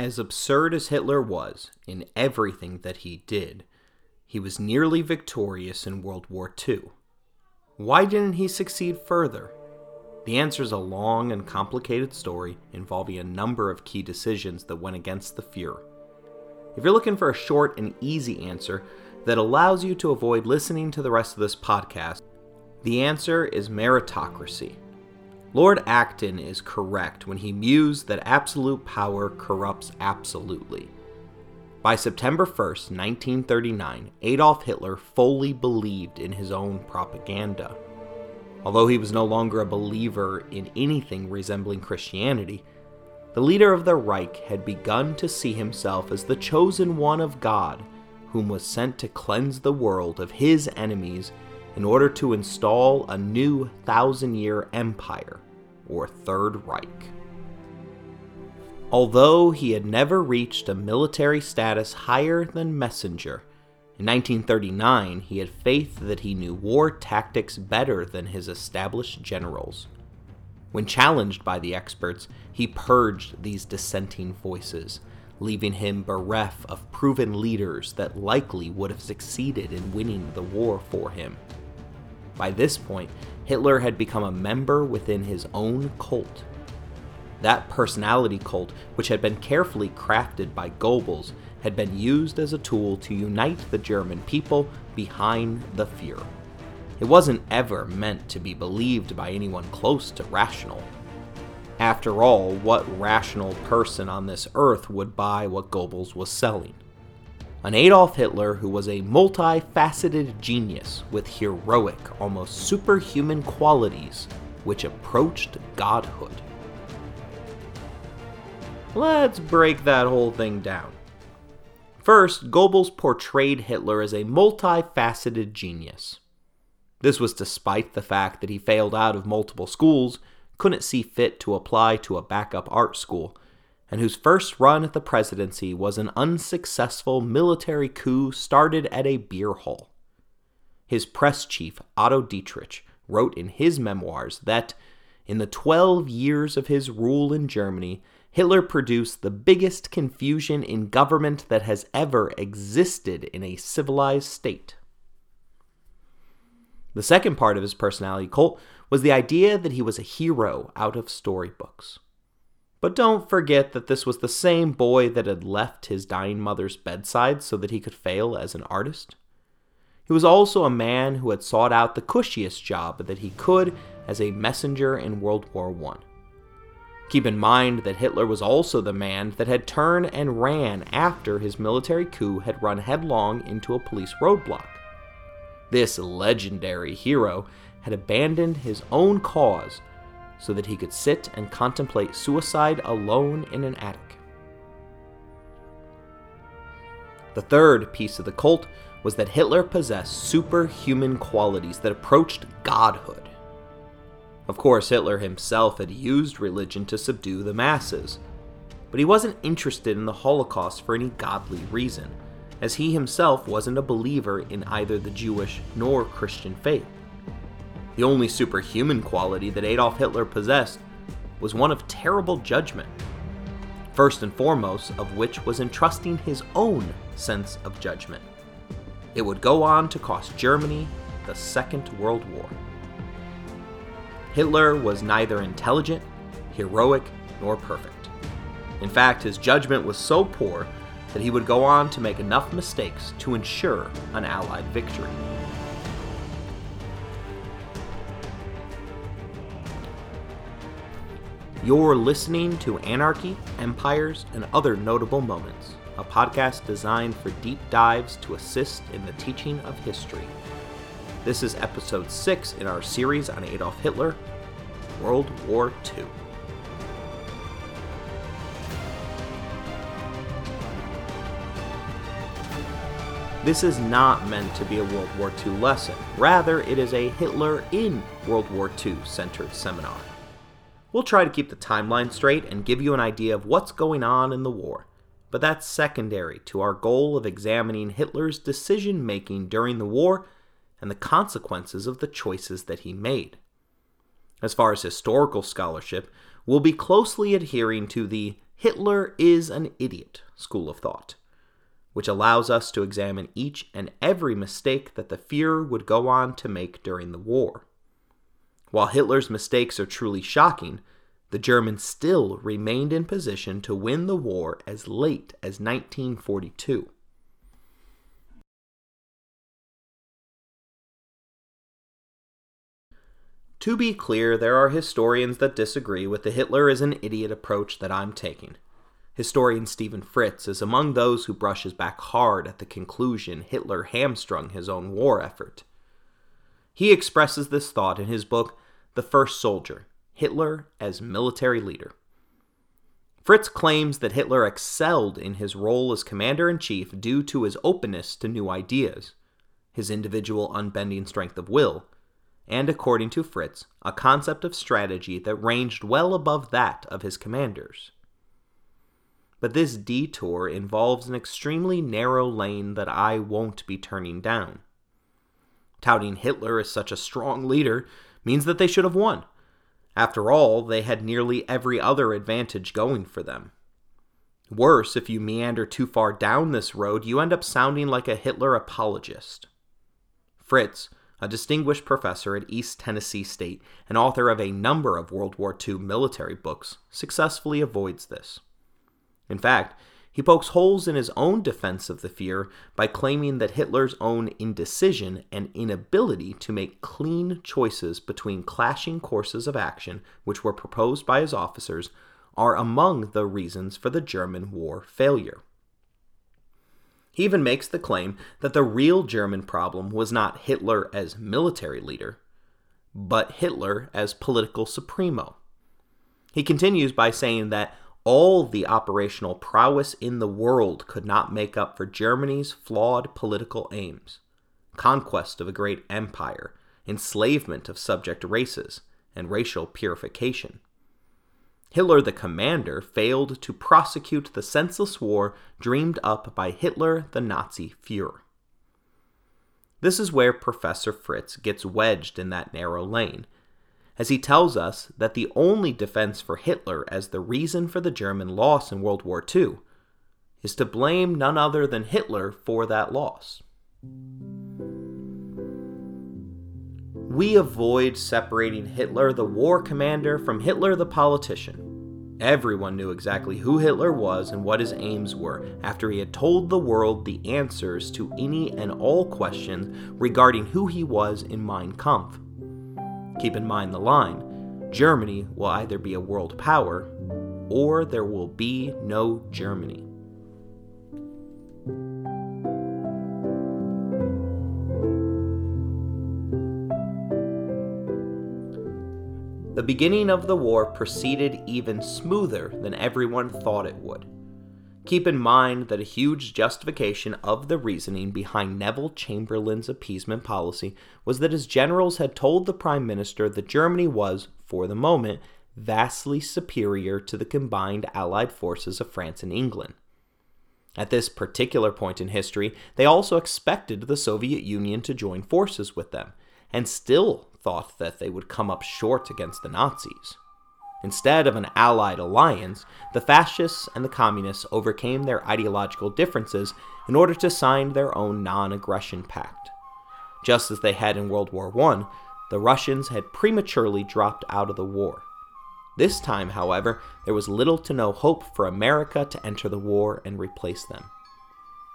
As absurd as Hitler was in everything that he did, he was nearly victorious in World War II. Why didn't he succeed further? The answer is a long and complicated story involving a number of key decisions that went against the Fuhrer. If you're looking for a short and easy answer that allows you to avoid listening to the rest of this podcast, the answer is meritocracy. Lord Acton is correct when he mused that absolute power corrupts absolutely. By September 1st, 1939, Adolf Hitler fully believed in his own propaganda. Although he was no longer a believer in anything resembling Christianity, the leader of the Reich had begun to see himself as the chosen one of God, whom was sent to cleanse the world of his enemies in order to install a new thousand year empire, or Third Reich. Although he had never reached a military status higher than messenger, in 1939 he had faith that he knew war tactics better than his established generals. When challenged by the experts, he purged these dissenting voices, leaving him bereft of proven leaders that likely would have succeeded in winning the war for him. By this point, Hitler had become a member within his own cult. That personality cult, which had been carefully crafted by Goebbels, had been used as a tool to unite the German people behind the Fuhrer. It wasn't ever meant to be believed by anyone close to rational. After all, what rational person on this earth would buy what Goebbels was selling? An Adolf Hitler who was a multifaceted genius with heroic, almost superhuman qualities which approached godhood. Let's break that whole thing down. First, Goebbels portrayed Hitler as a multifaceted genius. This was despite the fact that he failed out of multiple schools, couldn't see fit to apply to a backup art school, and whose first run at the presidency was an unsuccessful military coup started at a beer hall. His press chief, Otto Dietrich, wrote in his memoirs that, in the 12 years of his rule in Germany, Hitler produced the biggest confusion in government that has ever existed in a civilized state. The second part of his personality cult was the idea that he was a hero out of storybooks. But don't forget that this was the same boy that had left his dying mother's bedside so that he could fail as an artist. He was also a man who had sought out the cushiest job that he could as a messenger in World War I. Keep in mind that Hitler was also the man that had turned and ran after his military coup had run headlong into a police roadblock. This legendary hero had abandoned his own cause so that he could sit and contemplate suicide alone in an attic. The third piece of the cult was that Hitler possessed superhuman qualities that approached godhood. Of course, Hitler himself had used religion to subdue the masses, but he wasn't interested in the Holocaust for any godly reason, as he himself wasn't a believer in either the Jewish nor Christian faith. The only superhuman quality that Adolf Hitler possessed was one of terrible judgment, first and foremost of which was entrusting his own sense of judgment. It would go on to cost Germany the Second World War. Hitler was neither intelligent, heroic, nor perfect. In fact, his judgment was so poor that he would go on to make enough mistakes to ensure an Allied victory. You're listening to Anarchy, Empires, and Other Notable Moments, a podcast designed for deep dives to assist in the teaching of history. This is episode 6 in our series on Adolf Hitler, World War II. This is not meant to be a World War II lesson. Rather, it is a Hitler in World War II centered seminar. We'll try to keep the timeline straight and give you an idea of what's going on in the war, but that's secondary to our goal of examining Hitler's decision making during the war and the consequences of the choices that he made. As far as historical scholarship, we'll be closely adhering to the Hitler is an idiot school of thought, which allows us to examine each and every mistake that the Fuhrer would go on to make during the war. While Hitler's mistakes are truly shocking, the Germans still remained in position to win the war as late as 1942. To be clear, there are historians that disagree with the Hitler is an idiot approach that I'm taking. Historian Stephen Fritz is among those who brushes back hard at the conclusion Hitler hamstrung his own war effort. He expresses this thought in his book, The First Soldier Hitler as Military Leader. Fritz claims that Hitler excelled in his role as commander in chief due to his openness to new ideas, his individual unbending strength of will, and according to Fritz, a concept of strategy that ranged well above that of his commanders. But this detour involves an extremely narrow lane that I won't be turning down. Touting Hitler as such a strong leader means that they should have won. After all, they had nearly every other advantage going for them. Worse, if you meander too far down this road, you end up sounding like a Hitler apologist. Fritz, a distinguished professor at East Tennessee State and author of a number of World War II military books, successfully avoids this. In fact, he pokes holes in his own defense of the Fuhrer by claiming that Hitler's own indecision and inability to make clean choices between clashing courses of action, which were proposed by his officers, are among the reasons for the German war failure. He even makes the claim that the real German problem was not Hitler as military leader, but Hitler as political supremo. He continues by saying that all the operational prowess in the world could not make up for Germany's flawed political aims conquest of a great empire, enslavement of subject races, and racial purification. Hitler the commander failed to prosecute the senseless war dreamed up by Hitler the Nazi Fuhrer. This is where Professor Fritz gets wedged in that narrow lane, as he tells us that the only defense for Hitler as the reason for the German loss in World War II is to blame none other than Hitler for that loss. We avoid separating Hitler the war commander from Hitler the politician. Everyone knew exactly who Hitler was and what his aims were after he had told the world the answers to any and all questions regarding who he was in Mein Kampf. Keep in mind the line Germany will either be a world power or there will be no Germany. The beginning of the war proceeded even smoother than everyone thought it would. Keep in mind that a huge justification of the reasoning behind Neville Chamberlain's appeasement policy was that his generals had told the Prime Minister that Germany was, for the moment, vastly superior to the combined Allied forces of France and England. At this particular point in history, they also expected the Soviet Union to join forces with them, and still thought that they would come up short against the Nazis. Instead of an allied alliance, the fascists and the communists overcame their ideological differences in order to sign their own non aggression pact. Just as they had in World War I, the Russians had prematurely dropped out of the war. This time, however, there was little to no hope for America to enter the war and replace them.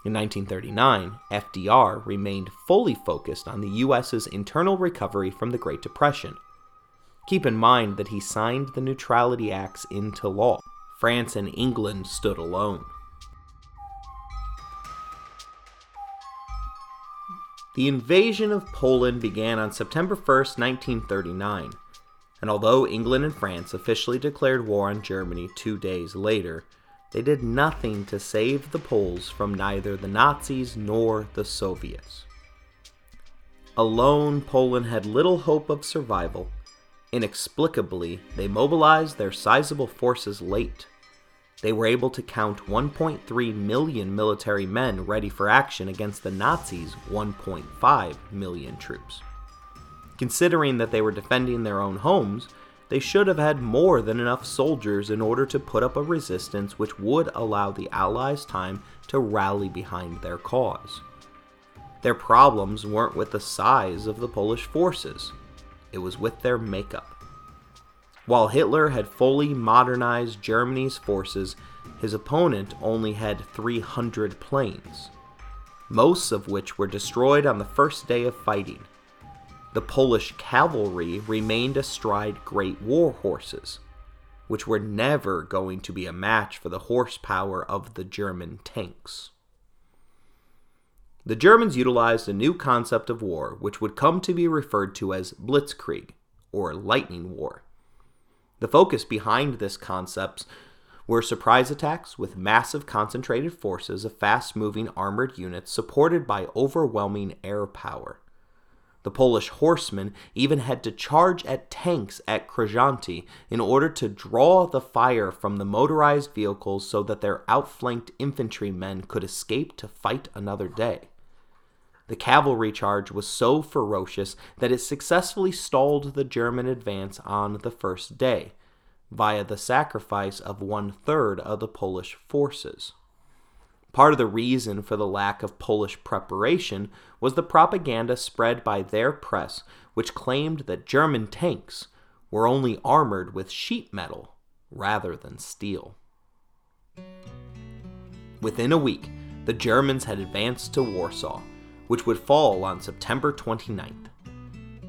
In 1939, FDR remained fully focused on the U.S.'s internal recovery from the Great Depression. Keep in mind that he signed the Neutrality Acts into law. France and England stood alone. The invasion of Poland began on September 1, 1939, and although England and France officially declared war on Germany two days later, they did nothing to save the Poles from neither the Nazis nor the Soviets. Alone, Poland had little hope of survival. Inexplicably, they mobilized their sizable forces late. They were able to count 1.3 million military men ready for action against the Nazis' 1.5 million troops. Considering that they were defending their own homes, they should have had more than enough soldiers in order to put up a resistance which would allow the Allies time to rally behind their cause. Their problems weren't with the size of the Polish forces, it was with their makeup. While Hitler had fully modernized Germany's forces, his opponent only had 300 planes, most of which were destroyed on the first day of fighting. The Polish cavalry remained astride great war horses, which were never going to be a match for the horsepower of the German tanks. The Germans utilized a new concept of war, which would come to be referred to as Blitzkrieg, or lightning war. The focus behind this concept were surprise attacks with massive concentrated forces of fast moving armored units supported by overwhelming air power. The Polish horsemen even had to charge at tanks at Krojanty in order to draw the fire from the motorized vehicles so that their outflanked infantrymen could escape to fight another day. The cavalry charge was so ferocious that it successfully stalled the German advance on the first day, via the sacrifice of one third of the Polish forces. Part of the reason for the lack of Polish preparation was the propaganda spread by their press, which claimed that German tanks were only armored with sheet metal rather than steel. Within a week, the Germans had advanced to Warsaw which would fall on September 29th.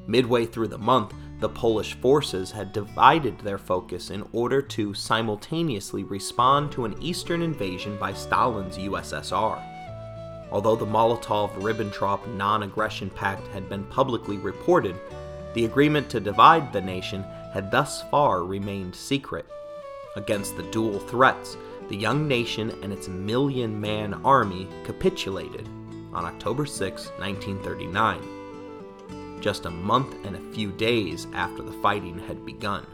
Midway through the month, the Polish forces had divided their focus in order to simultaneously respond to an eastern invasion by Stalin's USSR. Although the Molotov Ribbentrop non aggression pact had been publicly reported, the agreement to divide the nation had thus far remained secret. Against the dual threats, the young nation and its million man army capitulated on October 6, 1939, just a month and a few days after the fighting had begun.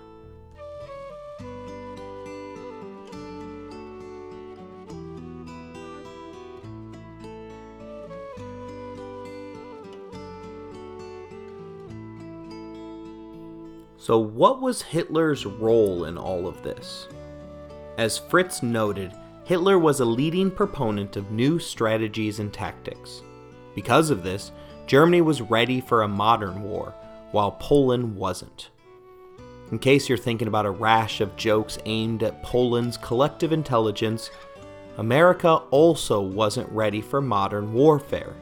So, what was Hitler's role in all of this? As Fritz noted, Hitler was a leading proponent of new strategies and tactics. Because of this, Germany was ready for a modern war, while Poland wasn't. In case you're thinking about a rash of jokes aimed at Poland's collective intelligence, America also wasn't ready for modern warfare.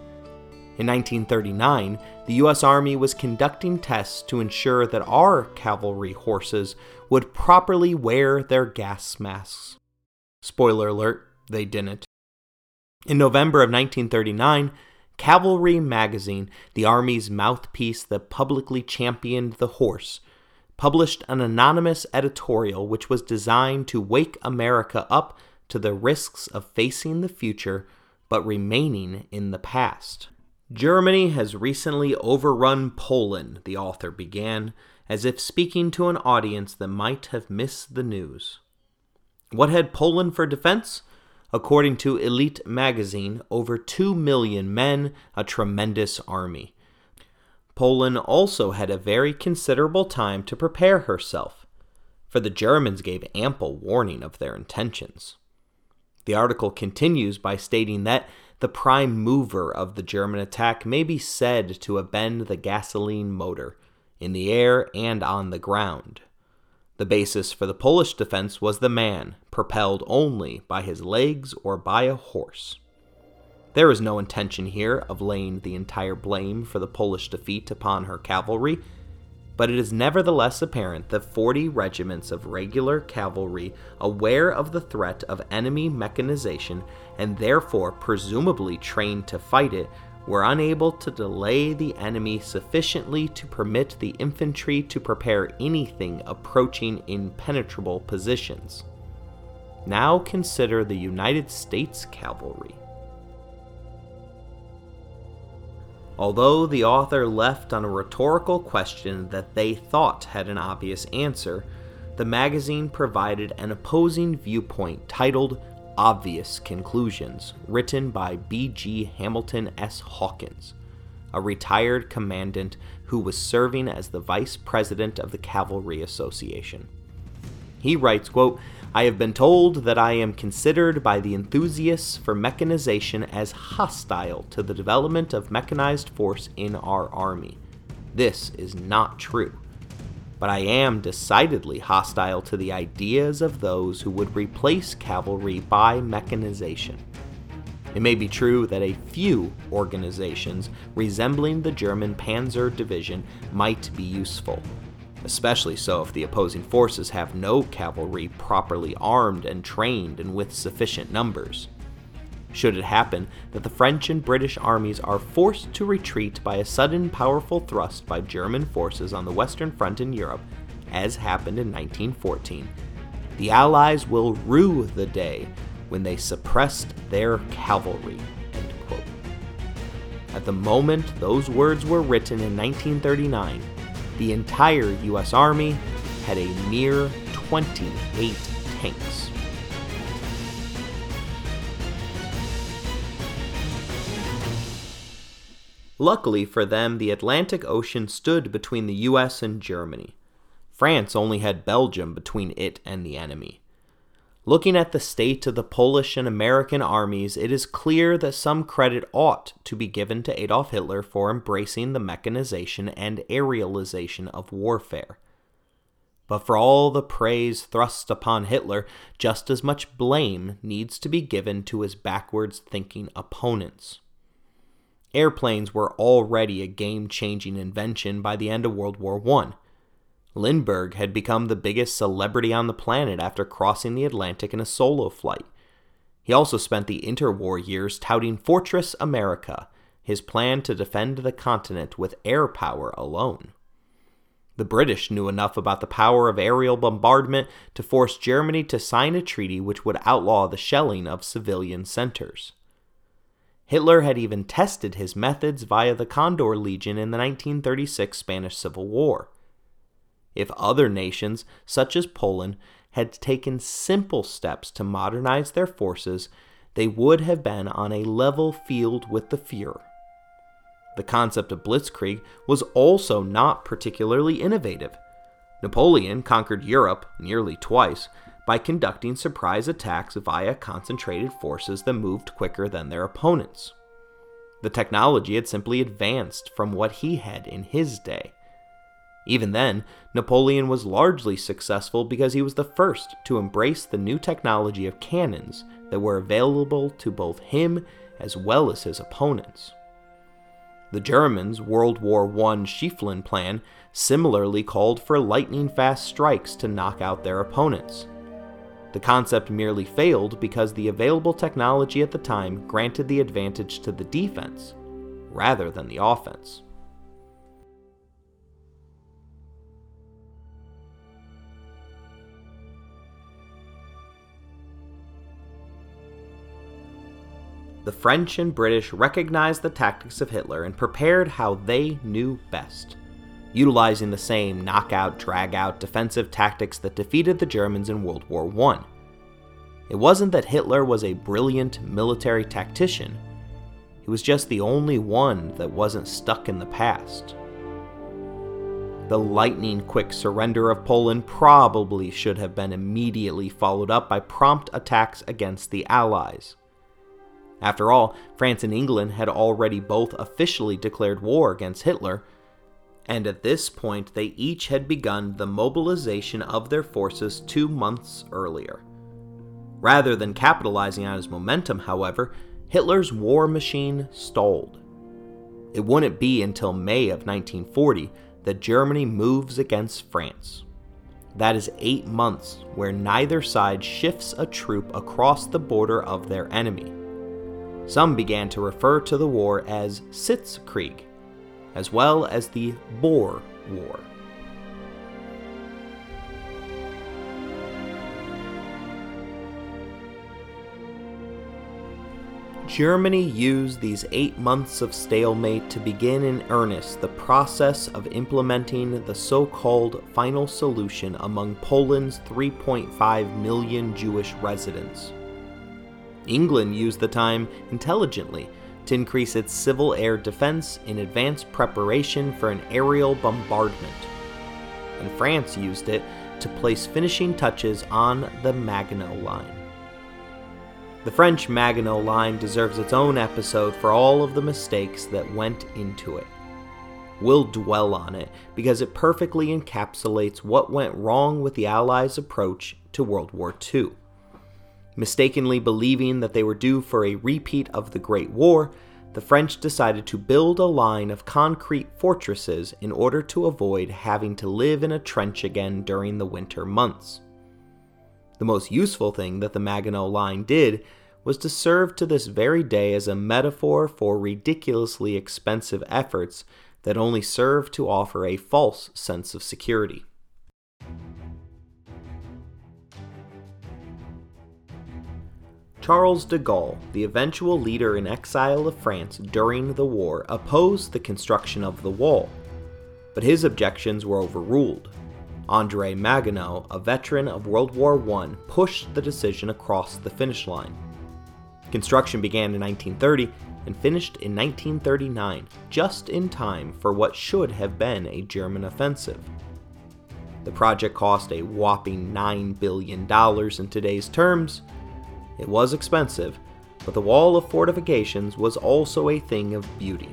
In 1939, the US Army was conducting tests to ensure that our cavalry horses would properly wear their gas masks. Spoiler alert, they didn't. In November of 1939, Cavalry magazine, the Army's mouthpiece that publicly championed the horse, published an anonymous editorial which was designed to wake America up to the risks of facing the future but remaining in the past. Germany has recently overrun Poland, the author began, as if speaking to an audience that might have missed the news. What had Poland for defense? According to Elite magazine, over 2 million men, a tremendous army. Poland also had a very considerable time to prepare herself, for the Germans gave ample warning of their intentions. The article continues by stating that the prime mover of the German attack may be said to have been the gasoline motor, in the air and on the ground. The basis for the Polish defense was the man, propelled only by his legs or by a horse. There is no intention here of laying the entire blame for the Polish defeat upon her cavalry, but it is nevertheless apparent that 40 regiments of regular cavalry, aware of the threat of enemy mechanization and therefore presumably trained to fight it, were unable to delay the enemy sufficiently to permit the infantry to prepare anything approaching impenetrable positions. Now consider the United States cavalry. Although the author left on a rhetorical question that they thought had an obvious answer, the magazine provided an opposing viewpoint titled Obvious Conclusions, written by B.G. Hamilton S. Hawkins, a retired commandant who was serving as the vice president of the Cavalry Association. He writes, quote, I have been told that I am considered by the enthusiasts for mechanization as hostile to the development of mechanized force in our army. This is not true. But I am decidedly hostile to the ideas of those who would replace cavalry by mechanization. It may be true that a few organizations resembling the German Panzer Division might be useful, especially so if the opposing forces have no cavalry properly armed and trained and with sufficient numbers. Should it happen that the French and British armies are forced to retreat by a sudden powerful thrust by German forces on the Western Front in Europe, as happened in 1914, the Allies will rue the day when they suppressed their cavalry. At the moment those words were written in 1939, the entire U.S. Army had a mere 28 tanks. Luckily for them, the Atlantic Ocean stood between the US and Germany. France only had Belgium between it and the enemy. Looking at the state of the Polish and American armies, it is clear that some credit ought to be given to Adolf Hitler for embracing the mechanization and aerialization of warfare. But for all the praise thrust upon Hitler, just as much blame needs to be given to his backwards thinking opponents. Airplanes were already a game changing invention by the end of World War I. Lindbergh had become the biggest celebrity on the planet after crossing the Atlantic in a solo flight. He also spent the interwar years touting Fortress America, his plan to defend the continent with air power alone. The British knew enough about the power of aerial bombardment to force Germany to sign a treaty which would outlaw the shelling of civilian centers. Hitler had even tested his methods via the Condor Legion in the 1936 Spanish Civil War. If other nations, such as Poland, had taken simple steps to modernize their forces, they would have been on a level field with the Fuhrer. The concept of blitzkrieg was also not particularly innovative. Napoleon conquered Europe nearly twice by conducting surprise attacks via concentrated forces that moved quicker than their opponents. The technology had simply advanced from what he had in his day. Even then, Napoleon was largely successful because he was the first to embrace the new technology of cannons that were available to both him as well as his opponents. The Germans' World War I Schlieffen plan similarly called for lightning fast strikes to knock out their opponents. The concept merely failed because the available technology at the time granted the advantage to the defense rather than the offense. the French and British recognized the tactics of Hitler and prepared how they knew best, utilizing the same knockout, drag out defensive tactics that defeated the Germans in World War I. It wasn't that Hitler was a brilliant military tactician, he was just the only one that wasn't stuck in the past. The lightning quick surrender of Poland probably should have been immediately followed up by prompt attacks against the Allies. After all, France and England had already both officially declared war against Hitler, and at this point they each had begun the mobilization of their forces two months earlier. Rather than capitalizing on his momentum, however, Hitler's war machine stalled. It wouldn't be until May of 1940 that Germany moves against France. That is eight months where neither side shifts a troop across the border of their enemy. Some began to refer to the war as Sitzkrieg, as well as the Bore War. Germany used these eight months of stalemate to begin in earnest the process of implementing the so called final solution among Poland's 3.5 million Jewish residents. England used the time intelligently to increase its civil air defense in advanced preparation for an aerial bombardment. And France used it to place finishing touches on the Maginot Line. The French Maginot Line deserves its own episode for all of the mistakes that went into it. We'll dwell on it because it perfectly encapsulates what went wrong with the Allies' approach to World War II. Mistakenly believing that they were due for a repeat of the Great War, the French decided to build a line of concrete fortresses in order to avoid having to live in a trench again during the winter months. The most useful thing that the Maginot Line did was to serve to this very day as a metaphor for ridiculously expensive efforts that only serve to offer a false sense of security. Charles de Gaulle, the eventual leader in exile of France during the war, opposed the construction of the wall, but his objections were overruled. Andre Maginot, a veteran of World War I, pushed the decision across the finish line. Construction began in 1930 and finished in 1939, just in time for what should have been a German offensive. The project cost a whopping $9 billion in today's terms, it was expensive, but the wall of fortifications was also a thing of beauty.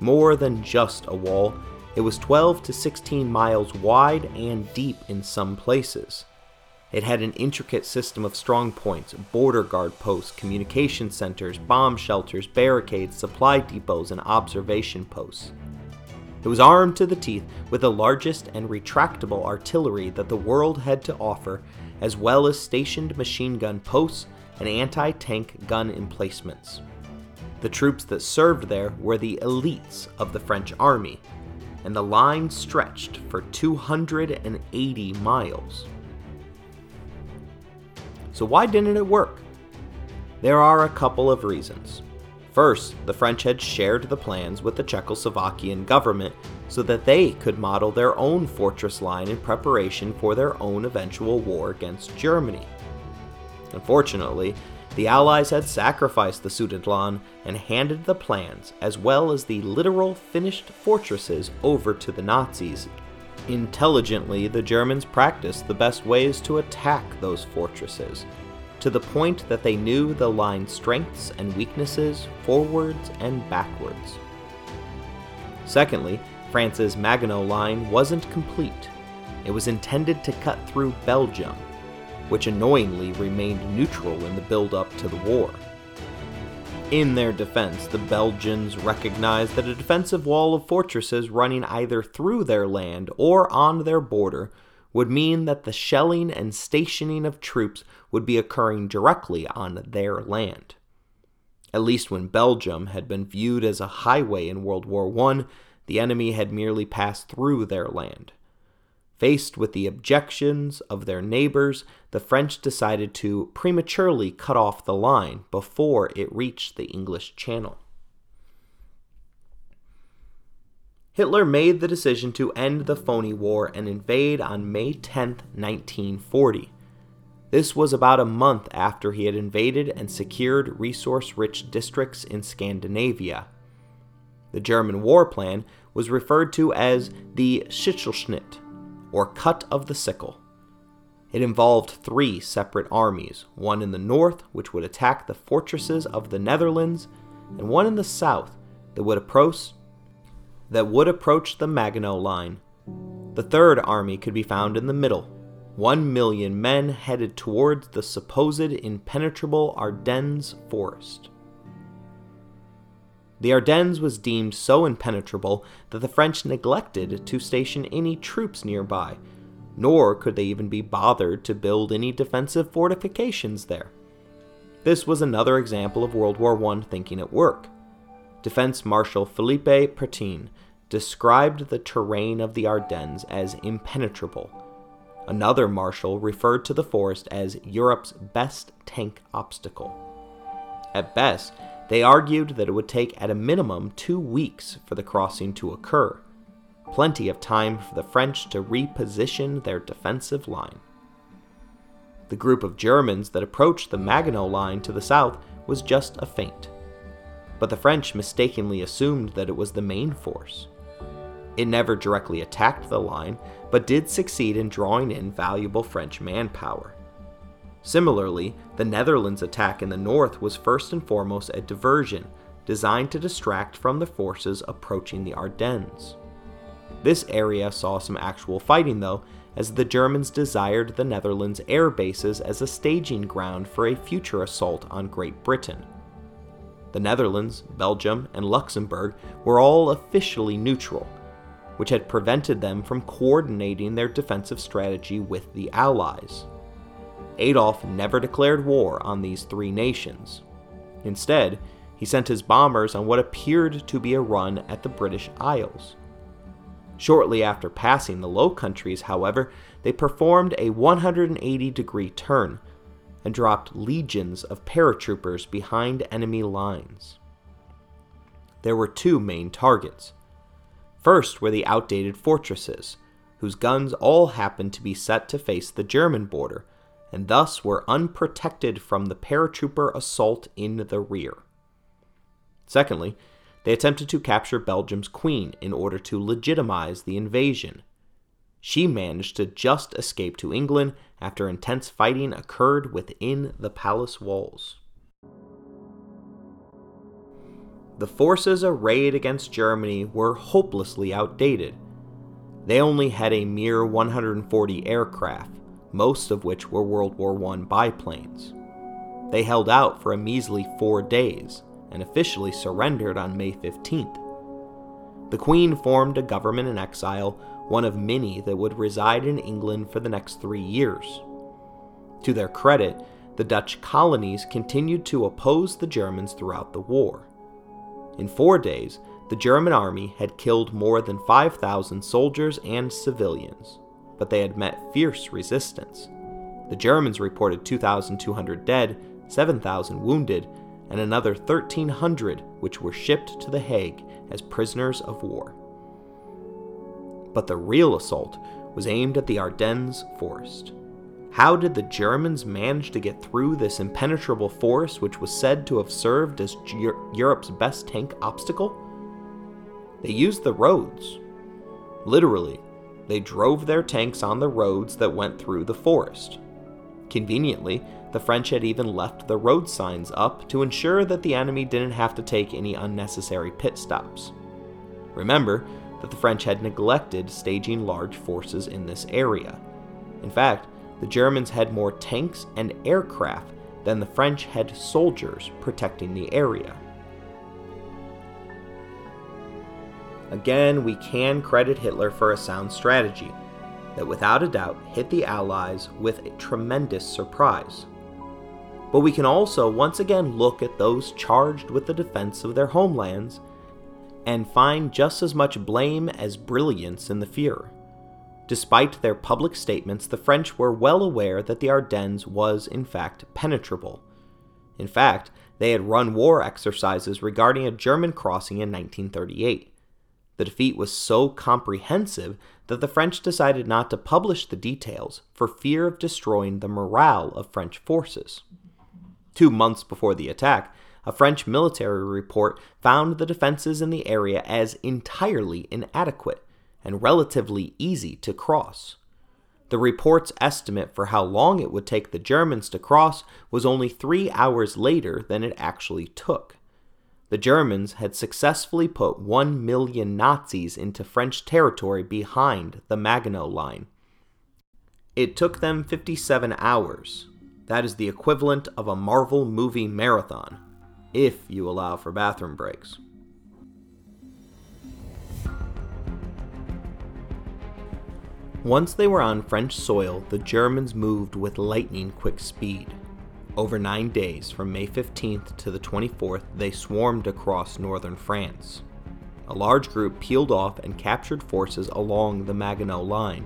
More than just a wall, it was 12 to 16 miles wide and deep in some places. It had an intricate system of strong points, border guard posts, communication centers, bomb shelters, barricades, supply depots, and observation posts. It was armed to the teeth with the largest and retractable artillery that the world had to offer as well as stationed machine gun posts and anti tank gun emplacements. The troops that served there were the elites of the French army, and the line stretched for 280 miles. So, why didn't it work? There are a couple of reasons. First, the French had shared the plans with the Czechoslovakian government so that they could model their own fortress line in preparation for their own eventual war against Germany. Unfortunately, the Allies had sacrificed the Sudetenland and handed the plans, as well as the literal finished fortresses, over to the Nazis. Intelligently, the Germans practiced the best ways to attack those fortresses, to the point that they knew the line's strengths and weaknesses forwards and backwards. Secondly, France's Maginot Line wasn't complete. It was intended to cut through Belgium, which annoyingly remained neutral in the build up to the war. In their defense, the Belgians recognized that a defensive wall of fortresses running either through their land or on their border would mean that the shelling and stationing of troops would be occurring directly on their land. At least when Belgium had been viewed as a highway in World War I, the enemy had merely passed through their land. Faced with the objections of their neighbors, the French decided to prematurely cut off the line before it reached the English Channel. Hitler made the decision to end the phony war and invade on May 10, 1940. This was about a month after he had invaded and secured resource rich districts in Scandinavia. The German war plan was referred to as the Sichelschnitt, or Cut of the Sickle. It involved three separate armies one in the north, which would attack the fortresses of the Netherlands, and one in the south that would approach that would approach the Maginot Line. The third army could be found in the middle. One million men headed towards the supposed impenetrable Ardennes forest. The Ardennes was deemed so impenetrable that the French neglected to station any troops nearby, nor could they even be bothered to build any defensive fortifications there. This was another example of World War I thinking at work. Defense Marshal Philippe Pétain described the terrain of the Ardennes as impenetrable. Another marshal referred to the forest as Europe's best tank obstacle. At best, they argued that it would take at a minimum two weeks for the crossing to occur, plenty of time for the French to reposition their defensive line. The group of Germans that approached the Maginot Line to the south was just a feint. but the French mistakenly assumed that it was the main force. It never directly attacked the line, but did succeed in drawing in valuable French manpower. Similarly, the Netherlands' attack in the north was first and foremost a diversion designed to distract from the forces approaching the Ardennes. This area saw some actual fighting, though, as the Germans desired the Netherlands' air bases as a staging ground for a future assault on Great Britain. The Netherlands, Belgium, and Luxembourg were all officially neutral, which had prevented them from coordinating their defensive strategy with the Allies. Adolf never declared war on these three nations. Instead, he sent his bombers on what appeared to be a run at the British Isles. Shortly after passing the Low Countries, however, they performed a 180 degree turn and dropped legions of paratroopers behind enemy lines. There were two main targets. First were the outdated fortresses, whose guns all happened to be set to face the German border, and thus were unprotected from the paratrooper assault in the rear. Secondly, they attempted to capture Belgium's queen in order to legitimize the invasion. She managed to just escape to England after intense fighting occurred within the palace walls. The forces arrayed against Germany were hopelessly outdated. They only had a mere 140 aircraft, most of which were World War I biplanes. They held out for a measly four days and officially surrendered on May 15th. The Queen formed a government in exile, one of many that would reside in England for the next three years. To their credit, the Dutch colonies continued to oppose the Germans throughout the war. In four days, the German army had killed more than 5,000 soldiers and civilians but they had met fierce resistance. The Germans reported 2,200 dead, 7,000 wounded, and another 1,300 which were shipped to The Hague as prisoners of war. But the real assault was aimed at the Ardennes forest. How did the Germans manage to get through this impenetrable forest, which was said to have served as Europe's best tank obstacle? They used the roads. Literally, they drove their tanks on the roads that went through the forest. Conveniently, the French had even left the road signs up to ensure that the enemy didn't have to take any unnecessary pit stops. Remember that the French had neglected staging large forces in this area. In fact, the Germans had more tanks and aircraft than the French had soldiers protecting the area. Again, we can credit Hitler for a sound strategy that without a doubt hit the Allies with a tremendous surprise. But we can also once again look at those charged with the defense of their homelands and find just as much blame as brilliance in the Fuhrer. Despite their public statements, the French were well aware that the Ardennes was in fact penetrable. In fact, they had run war exercises regarding a German crossing in 1938. The defeat was so comprehensive that the French decided not to publish the details for fear of destroying the morale of French forces. Two months before the attack, a French military report found the defenses in the area as entirely inadequate and relatively easy to cross. The report's estimate for how long it would take the Germans to cross was only three hours later than it actually took the Germans had successfully put 1 million Nazis into French territory behind the Maginot Line. It took them 57 hours. That is the equivalent of a Marvel movie marathon, if you allow for bathroom breaks. Once they were on French soil, the Germans moved with lightning quick speed. Over nine days, from May 15th to the 24th, they swarmed across northern France. A large group peeled off and captured forces along the Maginot Line,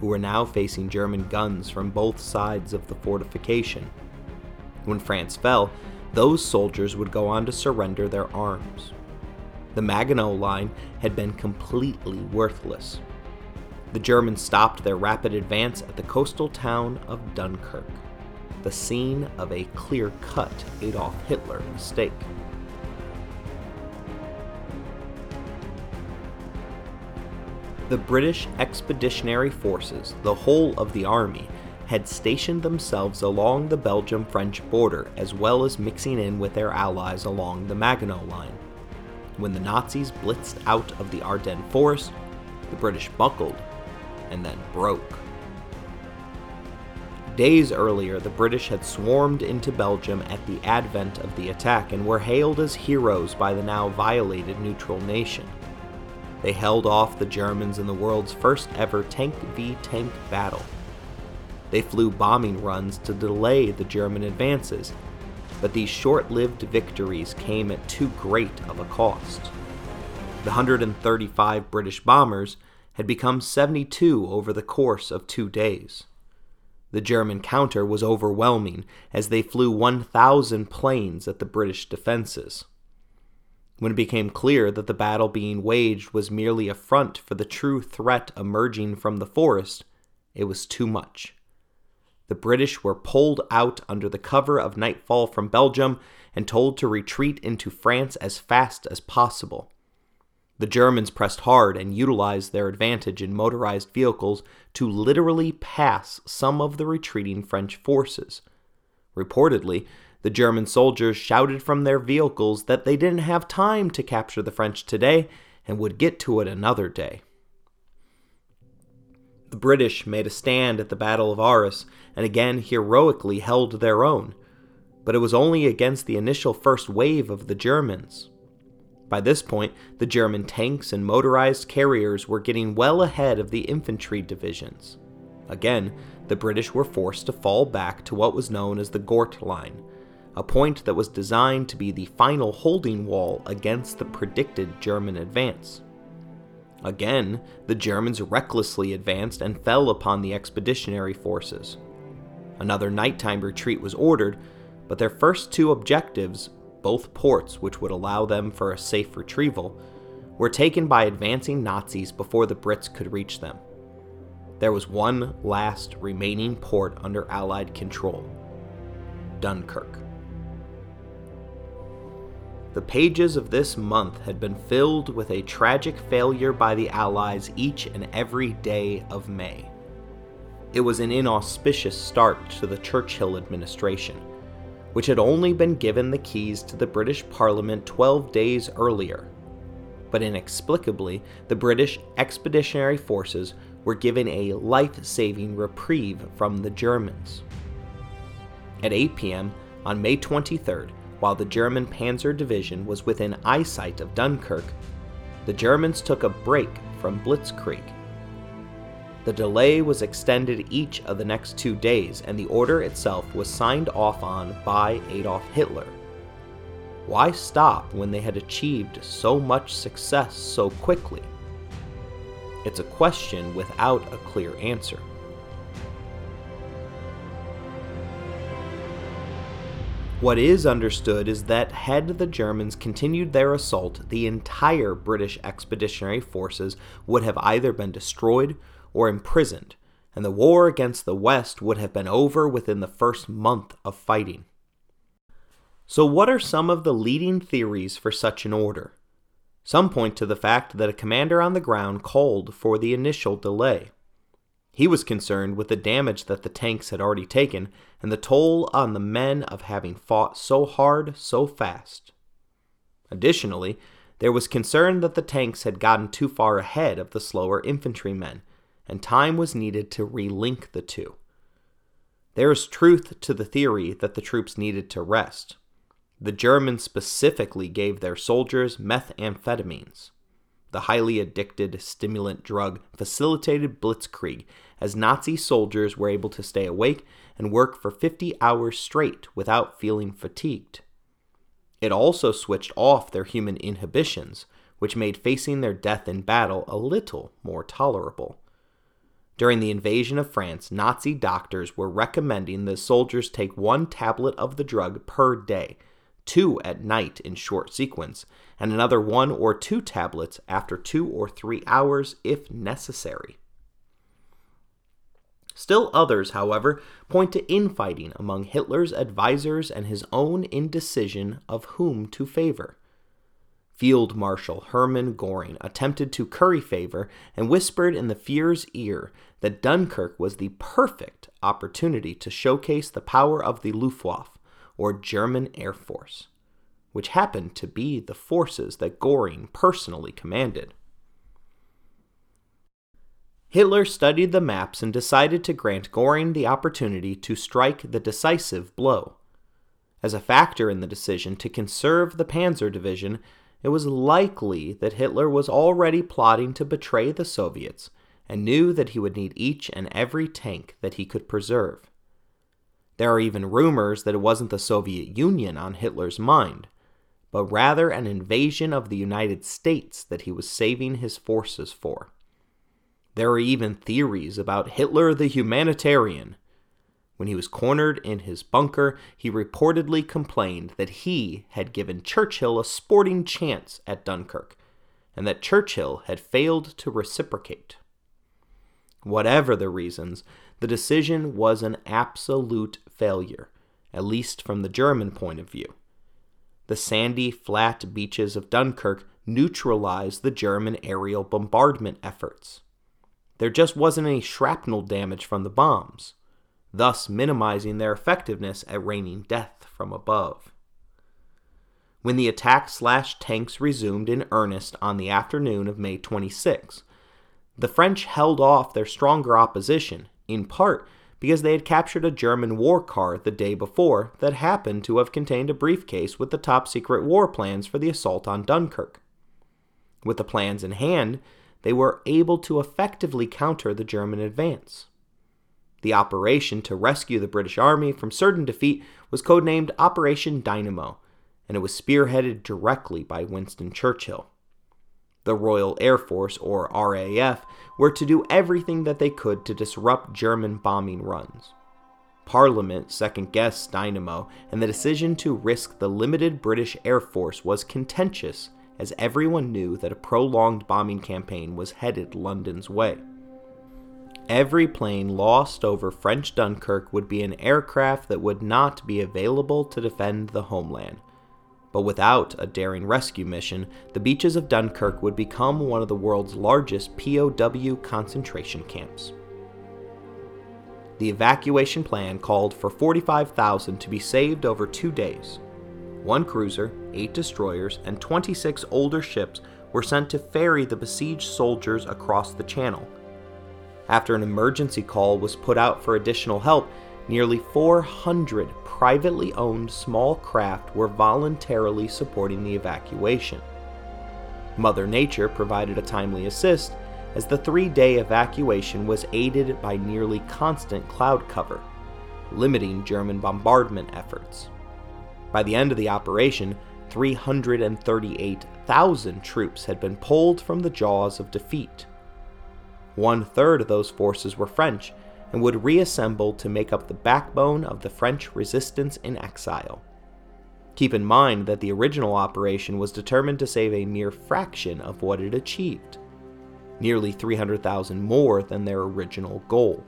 who were now facing German guns from both sides of the fortification. When France fell, those soldiers would go on to surrender their arms. The Maginot Line had been completely worthless. The Germans stopped their rapid advance at the coastal town of Dunkirk the scene of a clear cut Adolf Hitler mistake. The British Expeditionary Forces, the whole of the army, had stationed themselves along the Belgium French border as well as mixing in with their allies along the Maginot Line. When the Nazis blitzed out of the Ardennes Forest, the British buckled and then broke. Days earlier, the British had swarmed into Belgium at the advent of the attack and were hailed as heroes by the now violated neutral nation. They held off the Germans in the world's first ever tank v tank battle. They flew bombing runs to delay the German advances, but these short lived victories came at too great of a cost. The 135 British bombers had become 72 over the course of two days. The German counter was overwhelming as they flew 1,000 planes at the British defenses. When it became clear that the battle being waged was merely a front for the true threat emerging from the forest, it was too much. The British were pulled out under the cover of nightfall from Belgium and told to retreat into France as fast as possible. The Germans pressed hard and utilized their advantage in motorized vehicles to literally pass some of the retreating French forces. Reportedly, the German soldiers shouted from their vehicles that they didn't have time to capture the French today and would get to it another day. The British made a stand at the Battle of Arras and again heroically held their own, but it was only against the initial first wave of the Germans. By this point, the German tanks and motorized carriers were getting well ahead of the infantry divisions. Again, the British were forced to fall back to what was known as the Gort Line, a point that was designed to be the final holding wall against the predicted German advance. Again, the Germans recklessly advanced and fell upon the expeditionary forces. Another nighttime retreat was ordered, but their first two objectives both ports which would allow them for a safe retrieval, were taken by advancing Nazis before the Brits could reach them. There was one last remaining port under Allied control Dunkirk. The pages of this month had been filled with a tragic failure by the Allies each and every day of May. It was an inauspicious start to the Churchill administration which had only been given the keys to the British Parliament 12 days earlier. But inexplicably, the British Expeditionary Forces were given a life saving reprieve from the Germans. At 8 p.m. on May 23rd, while the German Panzer Division was within eyesight of Dunkirk, the Germans took a break from Blitzkrieg the delay was extended each of the next two days, and the order itself was signed off on by Adolf Hitler. Why stop when they had achieved so much success so quickly? It's a question without a clear answer. What is understood is that had the Germans continued their assault, the entire British expeditionary forces would have either been destroyed or imprisoned, and the war against the West would have been over within the first month of fighting. So, what are some of the leading theories for such an order? Some point to the fact that a commander on the ground called for the initial delay. He was concerned with the damage that the tanks had already taken and the toll on the men of having fought so hard so fast. Additionally, there was concern that the tanks had gotten too far ahead of the slower infantrymen and time was needed to relink the two. There is truth to the theory that the troops needed to rest. The Germans specifically gave their soldiers methamphetamines. The highly addicted stimulant drug facilitated blitzkrieg as Nazi soldiers were able to stay awake and work for 50 hours straight without feeling fatigued. It also switched off their human inhibitions, which made facing their death in battle a little more tolerable. During the invasion of France, Nazi doctors were recommending that soldiers take one tablet of the drug per day, two at night in short sequence, and another one or two tablets after two or three hours if necessary. Still others, however, point to infighting among Hitler's advisers and his own indecision of whom to favor. Field Marshal Hermann Goring attempted to curry favor and whispered in the Fuhrer's ear that Dunkirk was the perfect opportunity to showcase the power of the Luftwaffe, or German Air Force, which happened to be the forces that Goring personally commanded. Hitler studied the maps and decided to grant Goring the opportunity to strike the decisive blow. As a factor in the decision to conserve the Panzer Division, it was likely that Hitler was already plotting to betray the Soviets and knew that he would need each and every tank that he could preserve. There are even rumors that it wasn't the Soviet Union on Hitler's mind, but rather an invasion of the United States that he was saving his forces for. There are even theories about Hitler the humanitarian. When he was cornered in his bunker, he reportedly complained that he had given Churchill a sporting chance at Dunkirk, and that Churchill had failed to reciprocate. Whatever the reasons, the decision was an absolute failure, at least from the German point of view. The sandy, flat beaches of Dunkirk neutralized the German aerial bombardment efforts. There just wasn't any shrapnel damage from the bombs, thus minimizing their effectiveness at raining death from above. When the attack slash tanks resumed in earnest on the afternoon of May 26, the French held off their stronger opposition, in part because they had captured a German war car the day before that happened to have contained a briefcase with the top secret war plans for the assault on Dunkirk. With the plans in hand, they were able to effectively counter the German advance. The operation to rescue the British Army from certain defeat was codenamed Operation Dynamo, and it was spearheaded directly by Winston Churchill the Royal Air Force, or RAF, were to do everything that they could to disrupt German bombing runs. Parliament second guessed Dynamo, and the decision to risk the limited British Air Force was contentious, as everyone knew that a prolonged bombing campaign was headed London's way. Every plane lost over French Dunkirk would be an aircraft that would not be available to defend the homeland, but without a daring rescue mission, the beaches of Dunkirk would become one of the world's largest POW concentration camps. The evacuation plan called for 45,000 to be saved over two days. One cruiser, eight destroyers, and 26 older ships were sent to ferry the besieged soldiers across the channel. After an emergency call was put out for additional help, nearly 400 privately owned small craft were voluntarily supporting the evacuation. Mother Nature provided a timely assist as the three day evacuation was aided by nearly constant cloud cover, limiting German bombardment efforts. By the end of the operation, 338,000 troops had been pulled from the jaws of defeat. One third of those forces were French, and would reassemble to make up the backbone of the French resistance in exile. Keep in mind that the original operation was determined to save a mere fraction of what it achieved, nearly 300,000 more than their original goal.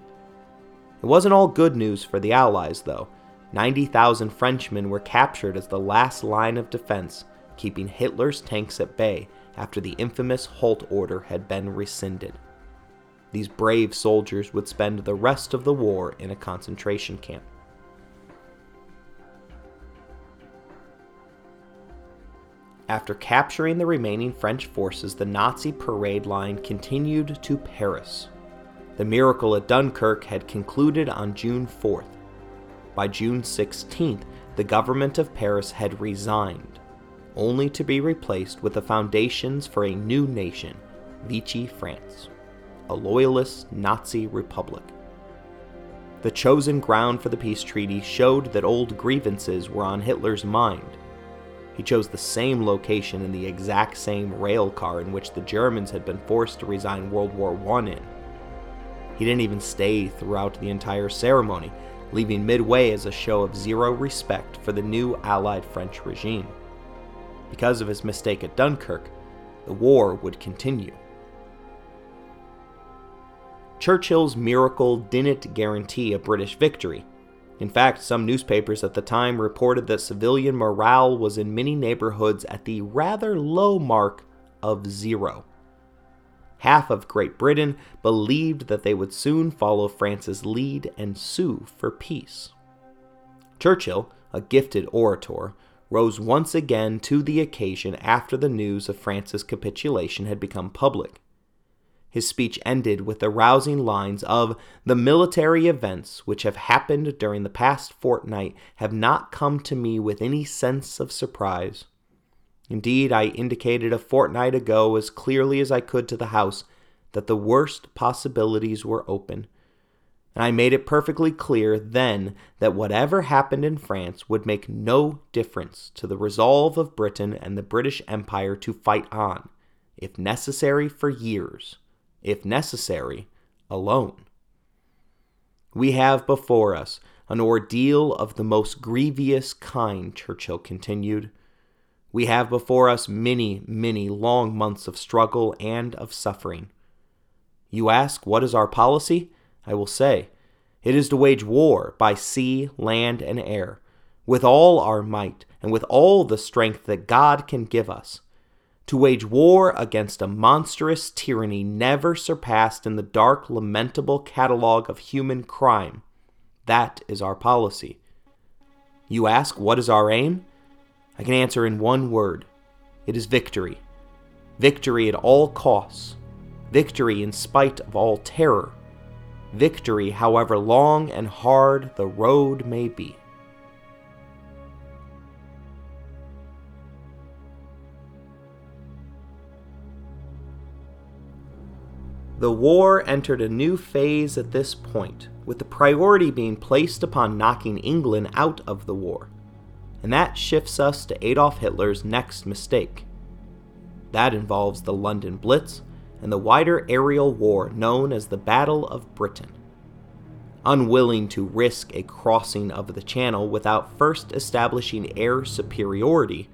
It wasn't all good news for the Allies, though. 90,000 Frenchmen were captured as the last line of defense, keeping Hitler's tanks at bay after the infamous Halt order had been rescinded. These brave soldiers would spend the rest of the war in a concentration camp. After capturing the remaining French forces, the Nazi parade line continued to Paris. The miracle at Dunkirk had concluded on June 4th. By June 16th, the government of Paris had resigned, only to be replaced with the foundations for a new nation, Vichy France a loyalist Nazi republic. The chosen ground for the peace treaty showed that old grievances were on Hitler's mind. He chose the same location in the exact same rail car in which the Germans had been forced to resign World War I in. He didn't even stay throughout the entire ceremony, leaving midway as a show of zero respect for the new Allied French regime. Because of his mistake at Dunkirk, the war would continue. Churchill's miracle didn't guarantee a British victory. In fact, some newspapers at the time reported that civilian morale was in many neighborhoods at the rather low mark of zero. Half of Great Britain believed that they would soon follow France's lead and sue for peace. Churchill, a gifted orator, rose once again to the occasion after the news of France's capitulation had become public. His speech ended with the rousing lines of The military events which have happened during the past fortnight have not come to me with any sense of surprise. Indeed, I indicated a fortnight ago as clearly as I could to the House that the worst possibilities were open. And I made it perfectly clear then that whatever happened in France would make no difference to the resolve of Britain and the British Empire to fight on, if necessary for years, if necessary, alone. We have before us an ordeal of the most grievous kind, Churchill continued. We have before us many, many long months of struggle and of suffering. You ask, what is our policy? I will say, it is to wage war by sea, land, and air, with all our might and with all the strength that God can give us. To wage war against a monstrous tyranny never surpassed in the dark, lamentable catalogue of human crime. That is our policy. You ask, what is our aim? I can answer in one word it is victory. Victory at all costs. Victory in spite of all terror. Victory, however long and hard the road may be. The war entered a new phase at this point, with the priority being placed upon knocking England out of the war and that shifts us to Adolf Hitler's next mistake. That involves the London Blitz and the wider aerial war known as the Battle of Britain. Unwilling to risk a crossing of the Channel without first establishing air superiority,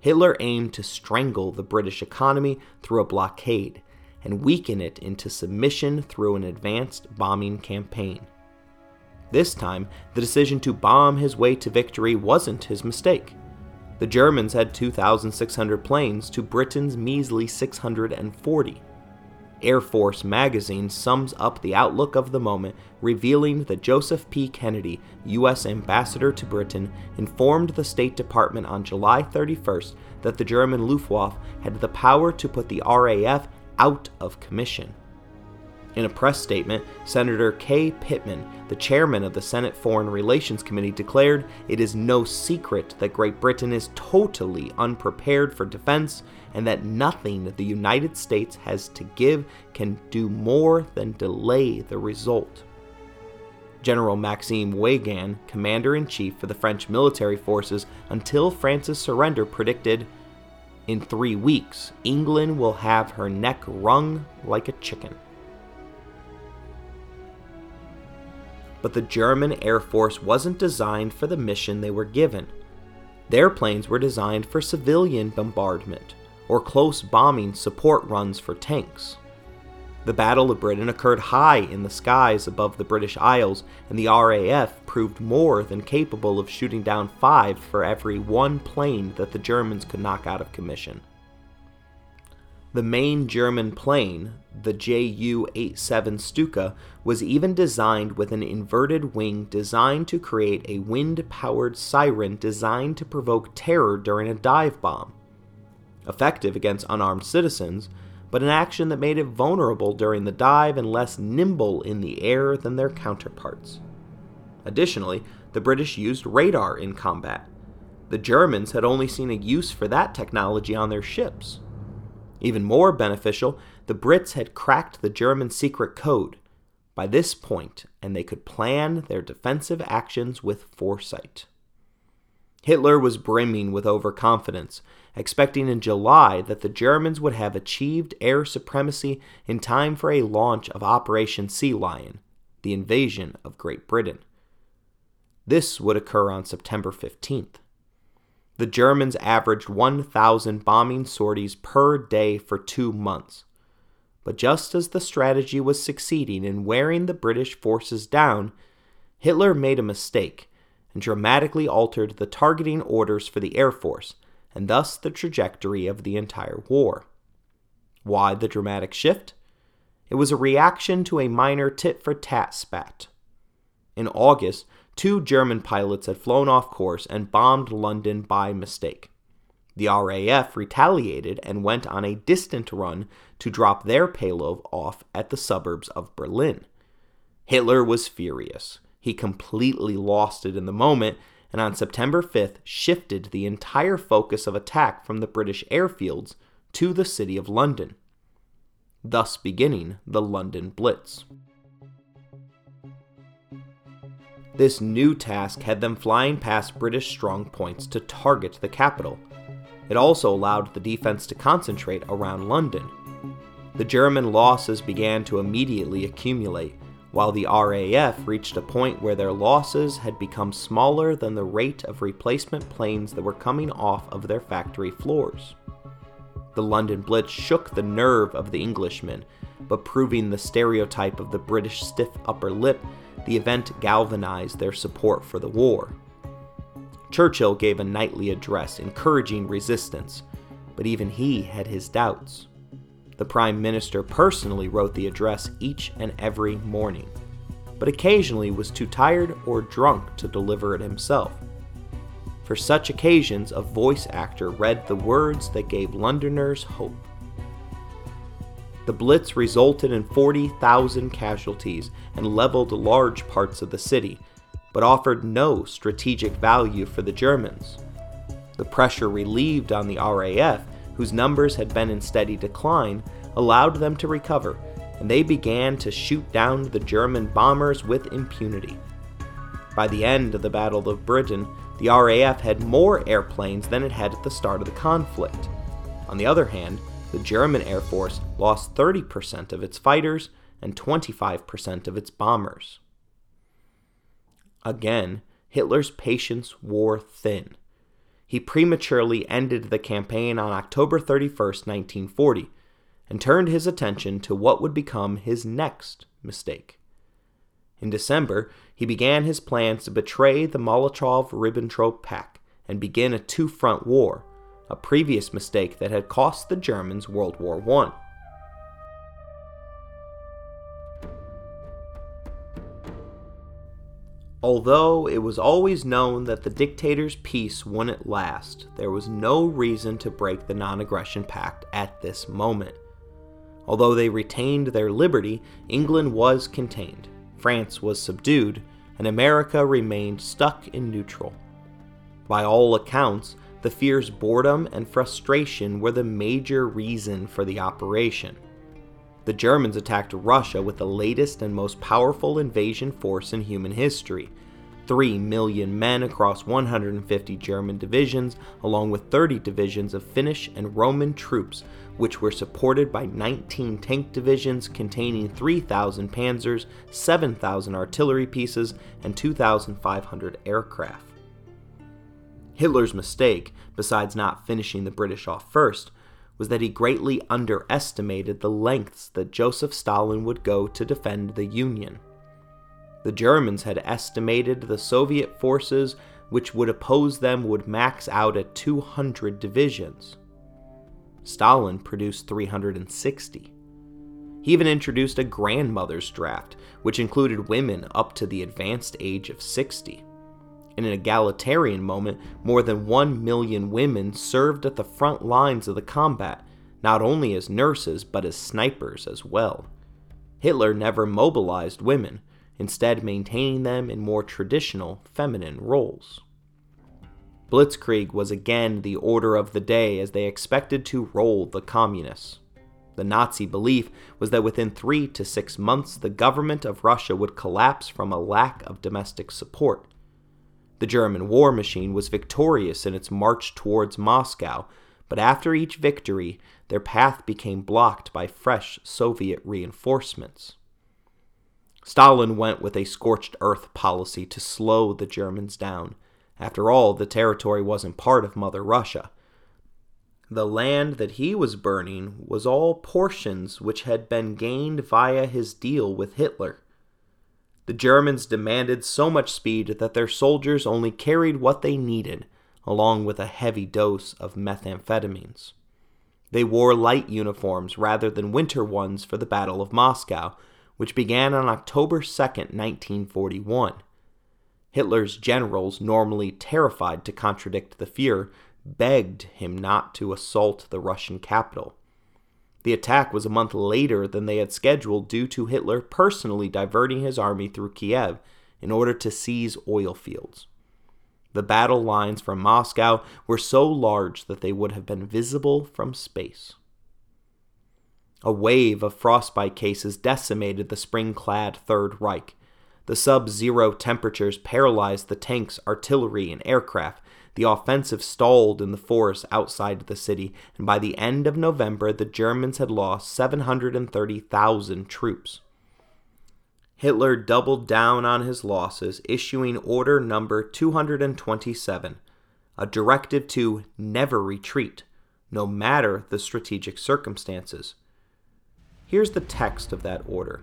Hitler aimed to strangle the British economy through a blockade and weaken it into submission through an advanced bombing campaign. This time, the decision to bomb his way to victory wasn't his mistake. The Germans had 2,600 planes to Britain's measly 640. Air Force magazine sums up the outlook of the moment, revealing that Joseph P. Kennedy, U.S. ambassador to Britain, informed the State Department on July 31st that the German Luftwaffe had the power to put the RAF out of commission. In a press statement, Senator Key Pittman, the chairman of the Senate Foreign Relations Committee, declared it is no secret that Great Britain is totally unprepared for defense and that nothing the United States has to give can do more than delay the result. General Maxime Weygand, commander in chief for the French military forces until France's surrender, predicted In three weeks, England will have her neck wrung like a chicken. but the German Air Force wasn't designed for the mission they were given. Their planes were designed for civilian bombardment or close bombing support runs for tanks. The Battle of Britain occurred high in the skies above the British Isles, and the RAF proved more than capable of shooting down five for every one plane that the Germans could knock out of commission. The main German plane, the Ju 87 Stuka, was even designed with an inverted wing designed to create a wind powered siren designed to provoke terror during a dive bomb. Effective against unarmed citizens, but an action that made it vulnerable during the dive and less nimble in the air than their counterparts. Additionally, the British used radar in combat. The Germans had only seen a use for that technology on their ships. Even more beneficial, the Brits had cracked the German secret code by this point, and they could plan their defensive actions with foresight. Hitler was brimming with overconfidence, expecting in July that the Germans would have achieved air supremacy in time for a launch of Operation Sea Lion, the invasion of Great Britain. This would occur on September 15th the Germans averaged 1,000 bombing sorties per day for two months. But just as the strategy was succeeding in wearing the British forces down, Hitler made a mistake and dramatically altered the targeting orders for the Air Force, and thus the trajectory of the entire war. Why the dramatic shift? It was a reaction to a minor tit for tat spat. In August, two German pilots had flown off course and bombed London by mistake. The RAF retaliated and went on a distant run to drop their payload off at the suburbs of Berlin. Hitler was furious. He completely lost it in the moment and on September 5th shifted the entire focus of attack from the British airfields to the city of London, thus beginning the London Blitz. This new task had them flying past British strong points to target the capital. It also allowed the defense to concentrate around London. The German losses began to immediately accumulate, while the RAF reached a point where their losses had become smaller than the rate of replacement planes that were coming off of their factory floors. The London Blitz shook the nerve of the Englishmen, but proving the stereotype of the British stiff upper lip, the event galvanized their support for the war. Churchill gave a nightly address encouraging resistance, but even he had his doubts. The Prime Minister personally wrote the address each and every morning, but occasionally was too tired or drunk to deliver it himself. For such occasions, a voice actor read the words that gave Londoners hope. The Blitz resulted in 40,000 casualties and leveled large parts of the city, but offered no strategic value for the Germans. The pressure relieved on the RAF, whose numbers had been in steady decline, allowed them to recover, and they began to shoot down the German bombers with impunity. By the end of the Battle of Britain, the RAF had more airplanes than it had at the start of the conflict. On the other hand, the German Air Force lost 30% of its fighters and 25% of its bombers. Again, Hitler's patience wore thin. He prematurely ended the campaign on October 31, 1940, and turned his attention to what would become his next mistake. In December, he began his plans to betray the Molotov Ribbentrop Pact and begin a two front war, a previous mistake that had cost the Germans World War I. Although it was always known that the dictator's peace wouldn't last, there was no reason to break the non aggression pact at this moment. Although they retained their liberty, England was contained. France was subdued, and America remained stuck in neutral. By all accounts, the fierce boredom and frustration were the major reason for the operation. The Germans attacked Russia with the latest and most powerful invasion force in human history. Three million men across 150 German divisions, along with 30 divisions of Finnish and Roman troops, which were supported by 19 tank divisions containing 3,000 panzers, 7,000 artillery pieces, and 2,500 aircraft. Hitler's mistake, besides not finishing the British off first, was that he greatly underestimated the lengths that Joseph Stalin would go to defend the Union. The Germans had estimated the Soviet forces which would oppose them would max out at 200 divisions. Stalin produced 360. He even introduced a grandmother's draft, which included women up to the advanced age of 60. In an egalitarian moment, more than 1 million women served at the front lines of the combat, not only as nurses, but as snipers as well. Hitler never mobilized women, instead, maintaining them in more traditional feminine roles. Blitzkrieg was again the order of the day as they expected to roll the communists. The Nazi belief was that within three to six months the government of Russia would collapse from a lack of domestic support. The German war machine was victorious in its march towards Moscow, but after each victory, their path became blocked by fresh Soviet reinforcements. Stalin went with a scorched earth policy to slow the Germans down. After all, the territory wasn't part of Mother Russia. The land that he was burning was all portions which had been gained via his deal with Hitler. The Germans demanded so much speed that their soldiers only carried what they needed, along with a heavy dose of methamphetamines. They wore light uniforms rather than winter ones for the Battle of Moscow, which began on October 2, 1941. Hitler's generals, normally terrified to contradict the Fuhrer, begged him not to assault the Russian capital. The attack was a month later than they had scheduled due to Hitler personally diverting his army through Kiev in order to seize oil fields. The battle lines from Moscow were so large that they would have been visible from space. A wave of frostbite cases decimated the spring clad Third Reich. The sub zero temperatures paralyzed the tanks, artillery, and aircraft, the offensive stalled in the forest outside the city, and by the end of November, the Germans had lost 730,000 troops. Hitler doubled down on his losses, issuing Order Number 227, a directive to never retreat, no matter the strategic circumstances. Here's the text of that order.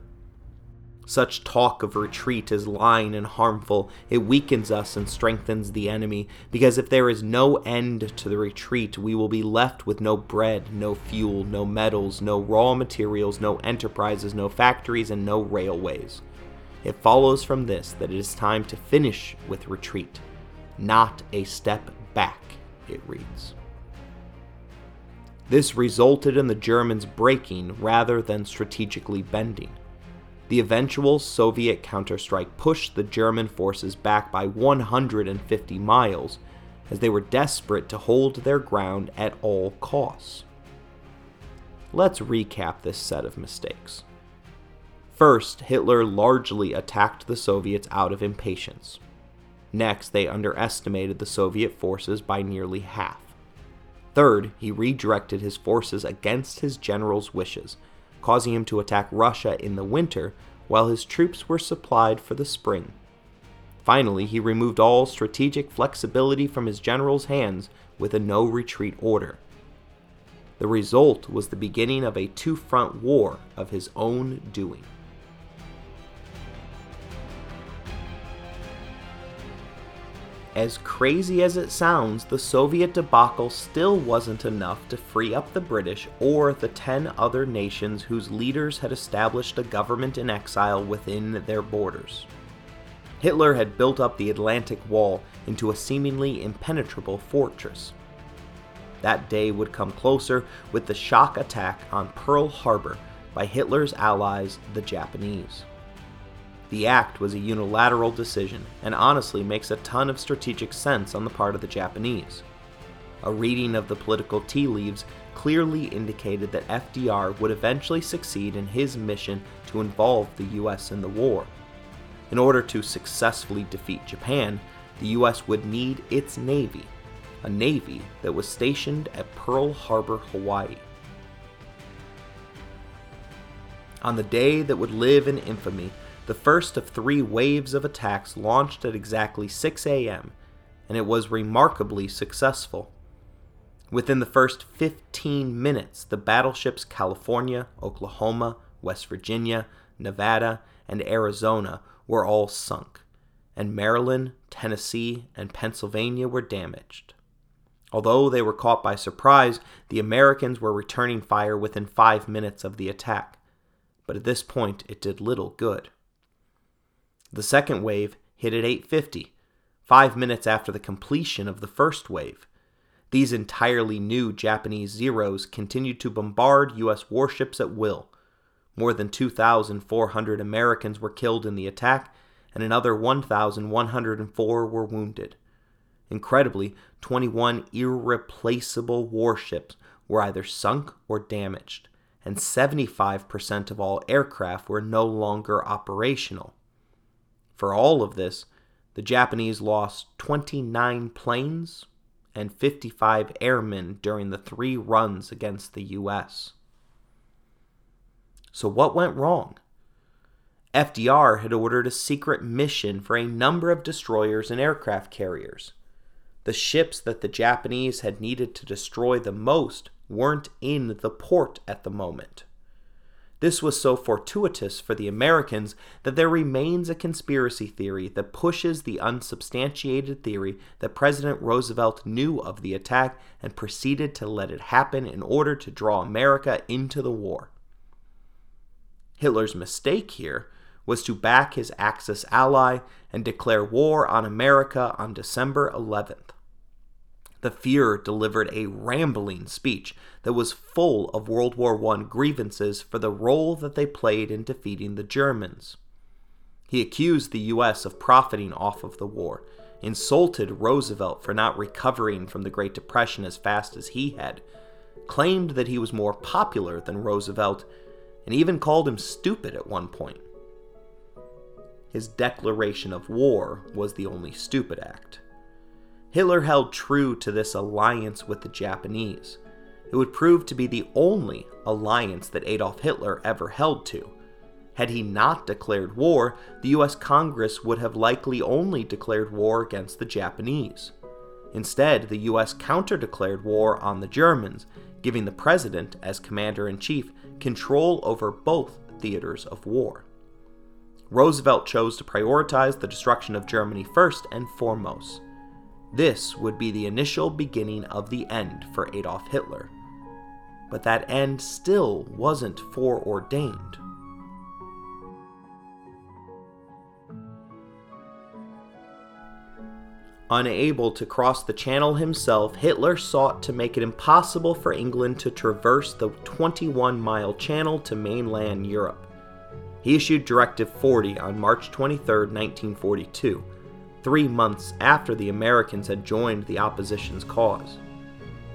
Such talk of retreat is lying and harmful. It weakens us and strengthens the enemy, because if there is no end to the retreat, we will be left with no bread, no fuel, no metals, no raw materials, no enterprises, no factories, and no railways. It follows from this that it is time to finish with retreat, not a step back, it reads. This resulted in the Germans breaking rather than strategically bending. The eventual Soviet counterstrike pushed the German forces back by 150 miles, as they were desperate to hold their ground at all costs. Let's recap this set of mistakes. First, Hitler largely attacked the Soviets out of impatience. Next, they underestimated the Soviet forces by nearly half. Third, he redirected his forces against his general's wishes causing him to attack Russia in the winter while his troops were supplied for the spring. Finally, he removed all strategic flexibility from his general's hands with a no retreat order. The result was the beginning of a two front war of his own doing. As crazy as it sounds, the Soviet debacle still wasn't enough to free up the British or the 10 other nations whose leaders had established a government in exile within their borders. Hitler had built up the Atlantic Wall into a seemingly impenetrable fortress. That day would come closer with the shock attack on Pearl Harbor by Hitler's allies, the Japanese. The act was a unilateral decision and honestly makes a ton of strategic sense on the part of the Japanese. A reading of the political tea leaves clearly indicated that FDR would eventually succeed in his mission to involve the US in the war. In order to successfully defeat Japan, the US would need its navy, a navy that was stationed at Pearl Harbor, Hawaii. On the day that would live in infamy, the first of three waves of attacks launched at exactly 6 a.m., and it was remarkably successful. Within the first 15 minutes, the battleships California, Oklahoma, West Virginia, Nevada, and Arizona were all sunk, and Maryland, Tennessee, and Pennsylvania were damaged. Although they were caught by surprise, the Americans were returning fire within five minutes of the attack, but at this point it did little good. The second wave hit at 850, five minutes after the completion of the first wave. These entirely new Japanese Zeros continued to bombard U.S. warships at will. More than 2,400 Americans were killed in the attack, and another 1,104 were wounded. Incredibly, 21 irreplaceable warships were either sunk or damaged, and 75% of all aircraft were no longer operational. For all of this, the Japanese lost 29 planes and 55 airmen during the three runs against the U.S. So, what went wrong? FDR had ordered a secret mission for a number of destroyers and aircraft carriers. The ships that the Japanese had needed to destroy the most weren't in the port at the moment. This was so fortuitous for the Americans that there remains a conspiracy theory that pushes the unsubstantiated theory that President Roosevelt knew of the attack and proceeded to let it happen in order to draw America into the war. Hitler's mistake here was to back his Axis ally and declare war on America on December 11th. The Fuhrer delivered a rambling speech that was full of World War I grievances for the role that they played in defeating the Germans. He accused the U.S. of profiting off of the war, insulted Roosevelt for not recovering from the Great Depression as fast as he had, claimed that he was more popular than Roosevelt, and even called him stupid at one point. His declaration of war was the only stupid act. Hitler held true to this alliance with the Japanese. It would prove to be the only alliance that Adolf Hitler ever held to. Had he not declared war, the US Congress would have likely only declared war against the Japanese. Instead, the US counter declared war on the Germans, giving the president, as commander in chief, control over both theaters of war. Roosevelt chose to prioritize the destruction of Germany first and foremost. This would be the initial beginning of the end for Adolf Hitler. But that end still wasn't foreordained. Unable to cross the Channel himself, Hitler sought to make it impossible for England to traverse the 21 mile channel to mainland Europe. He issued Directive 40 on March 23, 1942 three months after the Americans had joined the opposition's cause.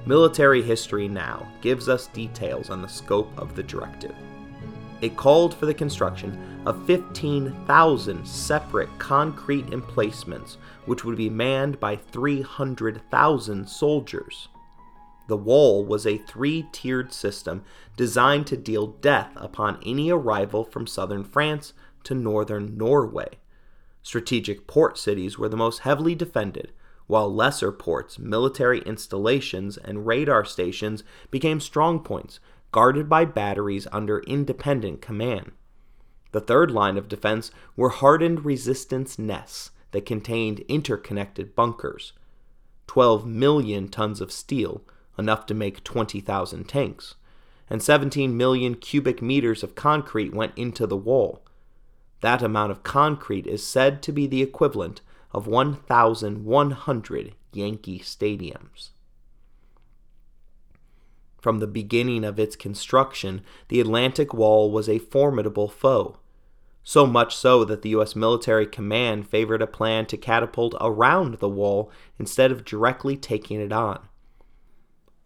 Military history now gives us details on the scope of the directive. It called for the construction of 15,000 separate concrete emplacements, which would be manned by 300,000 soldiers. The wall was a three tiered system designed to deal death upon any arrival from southern France to northern Norway. Strategic port cities were the most heavily defended, while lesser ports, military installations, and radar stations became strongpoints, guarded by batteries under independent command. The third line of defense were hardened resistance nests that contained interconnected bunkers. 12 million tons of steel, enough to make 20,000 tanks, and 17 million cubic meters of concrete went into the wall. That amount of concrete is said to be the equivalent of 1,100 Yankee stadiums. From the beginning of its construction, the Atlantic Wall was a formidable foe. So much so that the U.S. military command favored a plan to catapult around the wall instead of directly taking it on.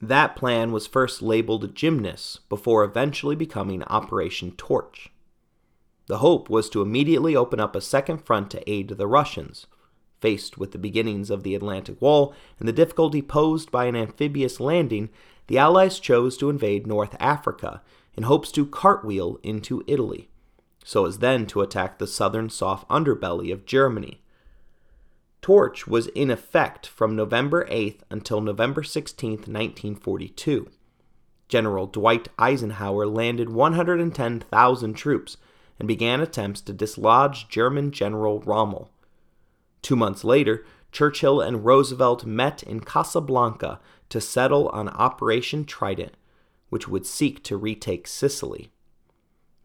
That plan was first labeled Gymnast before eventually becoming Operation Torch. The hope was to immediately open up a second front to aid the Russians. Faced with the beginnings of the Atlantic Wall and the difficulty posed by an amphibious landing, the Allies chose to invade North Africa in hopes to cartwheel into Italy, so as then to attack the southern soft underbelly of Germany. Torch was in effect from November 8th until November 16, 1942. General Dwight Eisenhower landed 110,000 troops and began attempts to dislodge German General Rommel. Two months later, Churchill and Roosevelt met in Casablanca to settle on Operation Trident, which would seek to retake Sicily.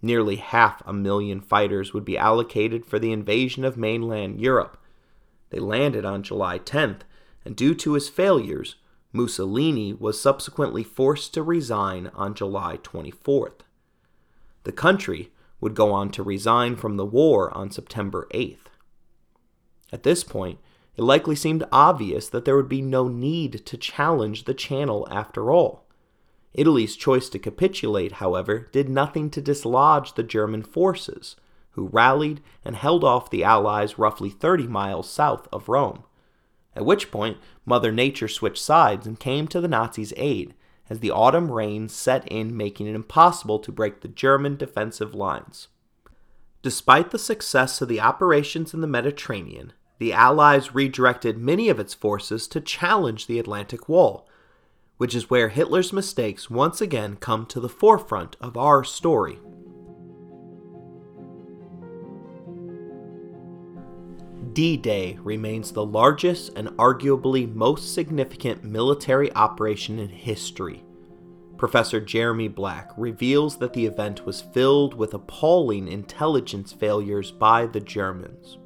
Nearly half a million fighters would be allocated for the invasion of mainland Europe. They landed on July 10th, and due to his failures, Mussolini was subsequently forced to resign on July 24th. The country would go on to resign from the war on September 8th. At this point, it likely seemed obvious that there would be no need to challenge the channel after all. Italy's choice to capitulate, however, did nothing to dislodge the German forces, who rallied and held off the Allies roughly 30 miles south of Rome. At which point, Mother Nature switched sides and came to the Nazis' aid, as the autumn rains set in, making it impossible to break the German defensive lines. Despite the success of the operations in the Mediterranean, the Allies redirected many of its forces to challenge the Atlantic Wall, which is where Hitler's mistakes once again come to the forefront of our story. D Day remains the largest and arguably most significant military operation in history. Professor Jeremy Black reveals that the event was filled with appalling intelligence failures by the Germans.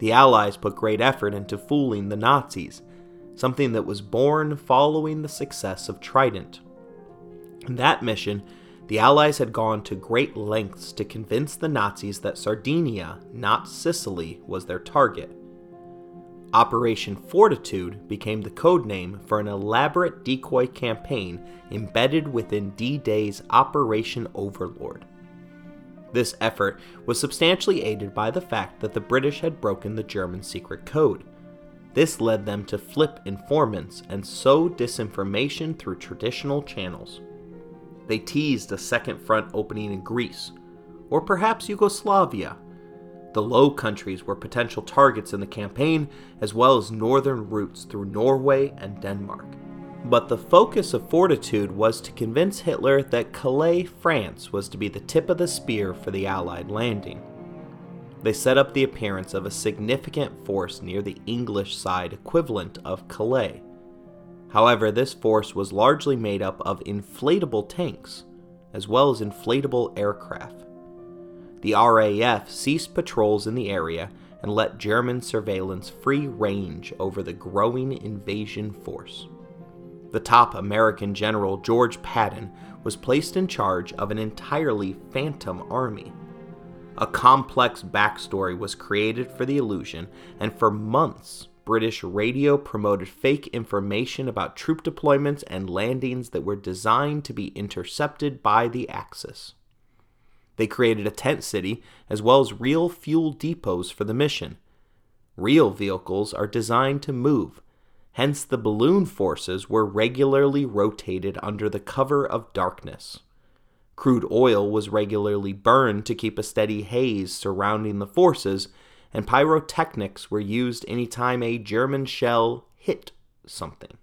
The Allies put great effort into fooling the Nazis, something that was born following the success of Trident. That mission, the Allies had gone to great lengths to convince the Nazis that Sardinia, not Sicily, was their target. Operation Fortitude became the code name for an elaborate decoy campaign embedded within D Day's Operation Overlord. This effort was substantially aided by the fact that the British had broken the German secret code. This led them to flip informants and sow disinformation through traditional channels. They teased a second front opening in Greece, or perhaps Yugoslavia. The Low Countries were potential targets in the campaign, as well as northern routes through Norway and Denmark. But the focus of Fortitude was to convince Hitler that Calais, France was to be the tip of the spear for the Allied landing. They set up the appearance of a significant force near the English side equivalent of Calais. However, this force was largely made up of inflatable tanks, as well as inflatable aircraft. The RAF ceased patrols in the area and let German surveillance free range over the growing invasion force. The top American general, George Patton, was placed in charge of an entirely phantom army. A complex backstory was created for the illusion, and for months, British radio promoted fake information about troop deployments and landings that were designed to be intercepted by the Axis. They created a tent city as well as real fuel depots for the mission. Real vehicles are designed to move, hence, the balloon forces were regularly rotated under the cover of darkness. Crude oil was regularly burned to keep a steady haze surrounding the forces and pyrotechnics were used anytime a German shell hit something.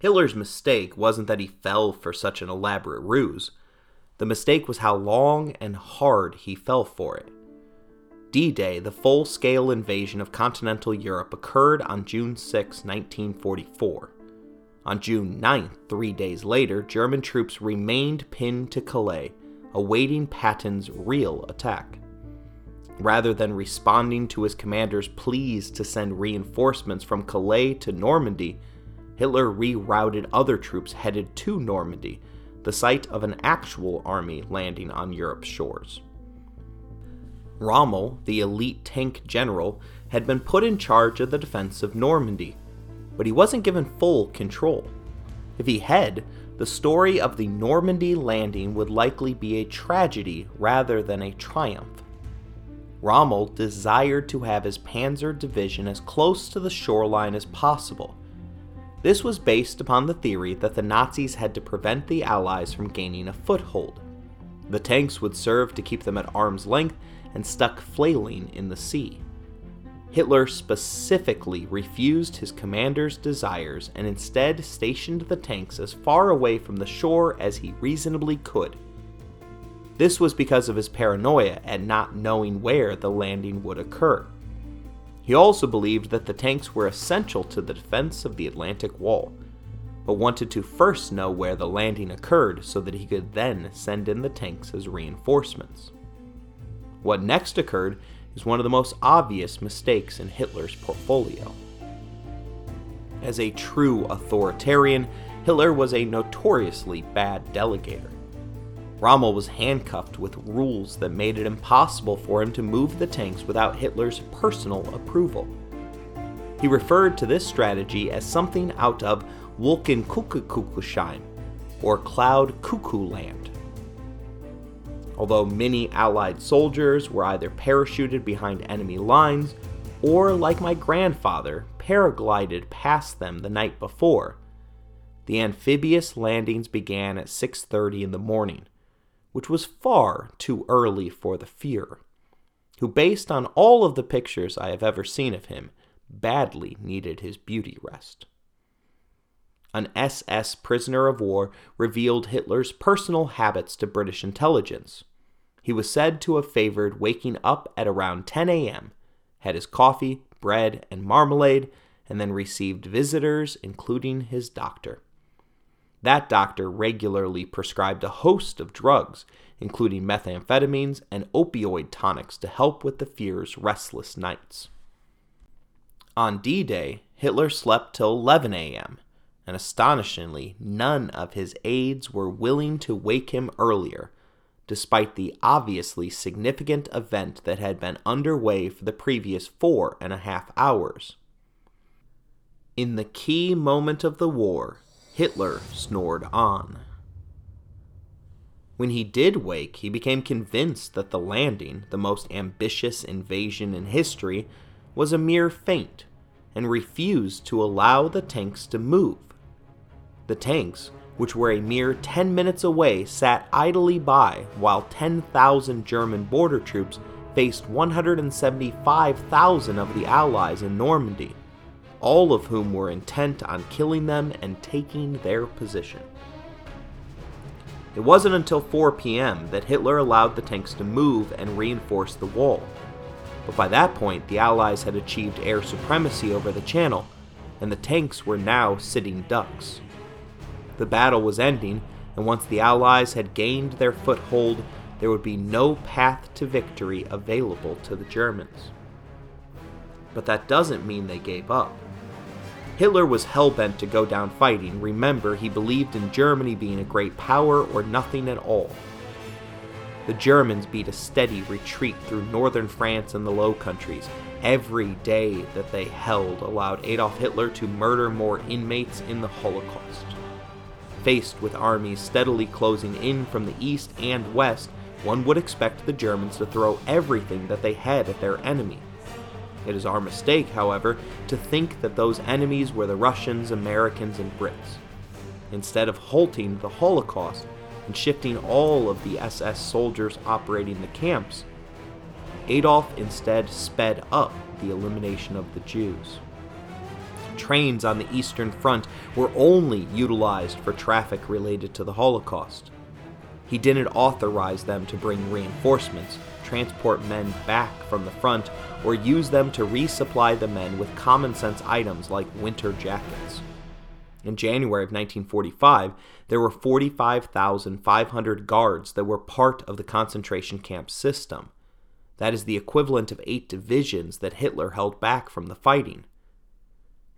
Hitler's mistake wasn't that he fell for such an elaborate ruse. The mistake was how long and hard he fell for it. D Day, the full scale invasion of continental Europe, occurred on June 6, 1944. On June 9th, three days later, German troops remained pinned to Calais, awaiting Patton's real attack. Rather than responding to his commander's pleas to send reinforcements from Calais to Normandy, Hitler rerouted other troops headed to Normandy, the site of an actual army landing on Europe's shores. Rommel, the elite tank general, had been put in charge of the defense of Normandy, but he wasn't given full control. If he had, the story of the Normandy landing would likely be a tragedy rather than a triumph. Rommel desired to have his panzer division as close to the shoreline as possible. This was based upon the theory that the Nazis had to prevent the Allies from gaining a foothold. The tanks would serve to keep them at arm's length and stuck flailing in the sea. Hitler specifically refused his commander's desires and instead stationed the tanks as far away from the shore as he reasonably could. This was because of his paranoia at not knowing where the landing would occur. He also believed that the tanks were essential to the defense of the Atlantic Wall, but wanted to first know where the landing occurred so that he could then send in the tanks as reinforcements. What next occurred is one of the most obvious mistakes in Hitler's portfolio. As a true authoritarian, Hitler was a notoriously bad delegator. Rommel was handcuffed with rules that made it impossible for him to move the tanks without Hitler's personal approval. He referred to this strategy as something out of Wolkenkuckucksheim, or Cloud Cuckoo Land. Although many Allied soldiers were either parachuted behind enemy lines or, like my grandfather, paraglided past them the night before, the amphibious landings began at 6:30 in the morning which was far too early for the Fuhrer, who, based on all of the pictures I have ever seen of him, badly needed his beauty rest. An SS prisoner of war revealed Hitler's personal habits to British intelligence. He was said to have favored waking up at around 10 a.m., had his coffee, bread, and marmalade, and then received visitors, including his doctor. That doctor regularly prescribed a host of drugs, including methamphetamines and opioid tonics to help with the Fuhrer's restless nights. On D Day, Hitler slept till 11 a.m., and astonishingly, none of his aides were willing to wake him earlier, despite the obviously significant event that had been underway for the previous four and a half hours. In the key moment of the war, Hitler snored on. When he did wake, he became convinced that the landing, the most ambitious invasion in history, was a mere feint and refused to allow the tanks to move. The tanks, which were a mere 10 minutes away, sat idly by while 10,000 German border troops faced 175,000 of the Allies in Normandy, all of whom were intent on killing them and taking their position. It wasn't until 4 p.m. that Hitler allowed the tanks to move and reinforce the wall. But by that point, the Allies had achieved air supremacy over the channel, and the tanks were now sitting ducks. The battle was ending, and once the Allies had gained their foothold, there would be no path to victory available to the Germans. But that doesn't mean they gave up. Hitler was hell bent to go down fighting. Remember, he believed in Germany being a great power or nothing at all. The Germans beat a steady retreat through northern France and the Low Countries. Every day that they held allowed Adolf Hitler to murder more inmates in the Holocaust. Faced with armies steadily closing in from the east and west, one would expect the Germans to throw everything that they had at their enemy. It is our mistake, however, to think that those enemies were the Russians, Americans, and Brits. Instead of halting the Holocaust and shifting all of the SS soldiers operating the camps, Adolf instead sped up the elimination of the Jews. Trains on the Eastern Front were only utilized for traffic related to the Holocaust. He didn't authorize them to bring reinforcements, transport men back from the front, or use them to resupply the men with common sense items like winter jackets. In January of 1945, there were 45,500 guards that were part of the concentration camp system. That is the equivalent of eight divisions that Hitler held back from the fighting.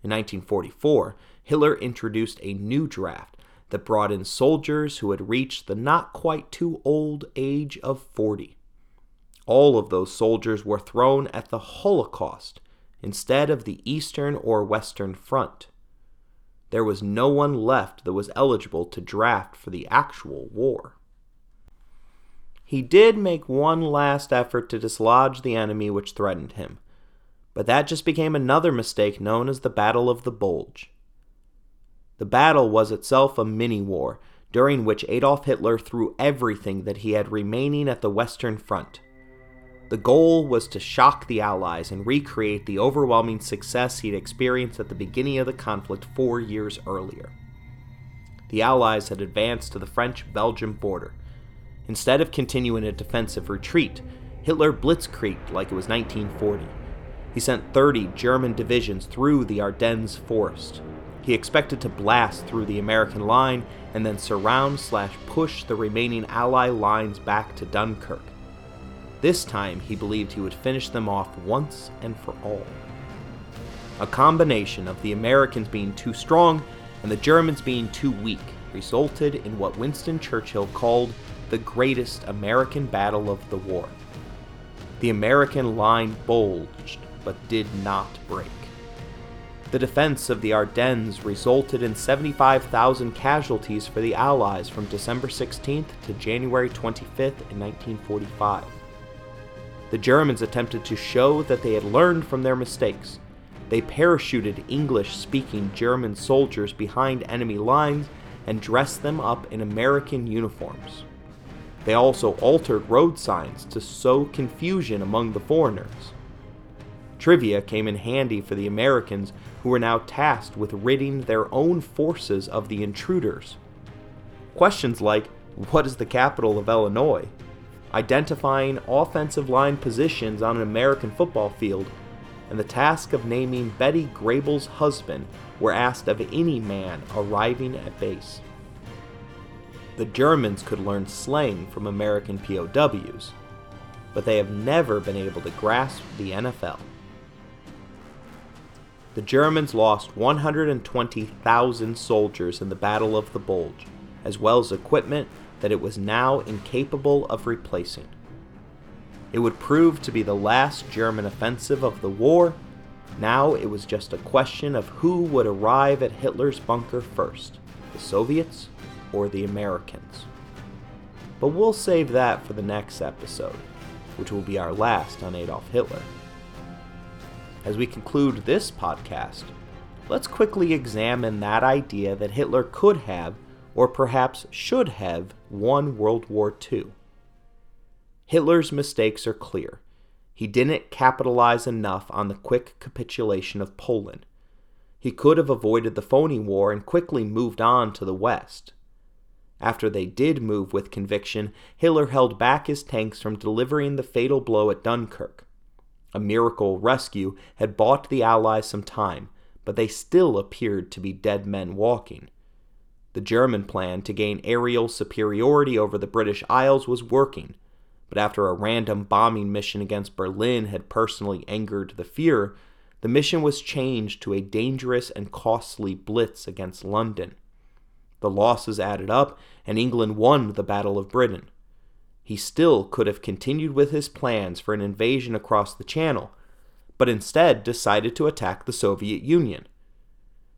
In 1944, Hitler introduced a new draft that brought in soldiers who had reached the not quite too old age of 40 all of those soldiers were thrown at the Holocaust instead of the Eastern or Western Front. There was no one left that was eligible to draft for the actual war. He did make one last effort to dislodge the enemy which threatened him, but that just became another mistake known as the Battle of the Bulge. The battle was itself a mini war, during which Adolf Hitler threw everything that he had remaining at the Western Front the goal was to shock the Allies and recreate the overwhelming success he'd experienced at the beginning of the conflict four years earlier. The Allies had advanced to the French Belgian border. Instead of continuing a defensive retreat, Hitler blitzkrieged like it was 1940. He sent 30 German divisions through the Ardennes forest. He expected to blast through the American line and then surround slash push the remaining Ally lines back to Dunkirk. This time, he believed he would finish them off once and for all. A combination of the Americans being too strong and the Germans being too weak resulted in what Winston Churchill called the greatest American battle of the war. The American line bulged, but did not break. The defense of the Ardennes resulted in 75,000 casualties for the Allies from December 16th to January 25th in 1945 the Germans attempted to show that they had learned from their mistakes. They parachuted English speaking German soldiers behind enemy lines and dressed them up in American uniforms. They also altered road signs to sow confusion among the foreigners. Trivia came in handy for the Americans who were now tasked with ridding their own forces of the intruders. Questions like, What is the capital of Illinois? Identifying offensive line positions on an American football field, and the task of naming Betty Grable's husband were asked of any man arriving at base. The Germans could learn slang from American POWs, but they have never been able to grasp the NFL. The Germans lost 120,000 soldiers in the Battle of the Bulge, as well as equipment that it was now incapable of replacing. It would prove to be the last German offensive of the war. Now it was just a question of who would arrive at Hitler's bunker first the Soviets or the Americans. But we'll save that for the next episode, which will be our last on Adolf Hitler. As we conclude this podcast, let's quickly examine that idea that Hitler could have or perhaps should have, won World War II. Hitler's mistakes are clear. He didn't capitalize enough on the quick capitulation of Poland. He could have avoided the phony war and quickly moved on to the West. After they did move with conviction, Hitler held back his tanks from delivering the fatal blow at Dunkirk. A miracle rescue had bought the Allies some time, but they still appeared to be dead men walking. The German plan to gain aerial superiority over the British Isles was working, but after a random bombing mission against Berlin had personally angered the Fuhrer, the mission was changed to a dangerous and costly blitz against London. The losses added up, and England won the Battle of Britain. He still could have continued with his plans for an invasion across the Channel, but instead decided to attack the Soviet Union.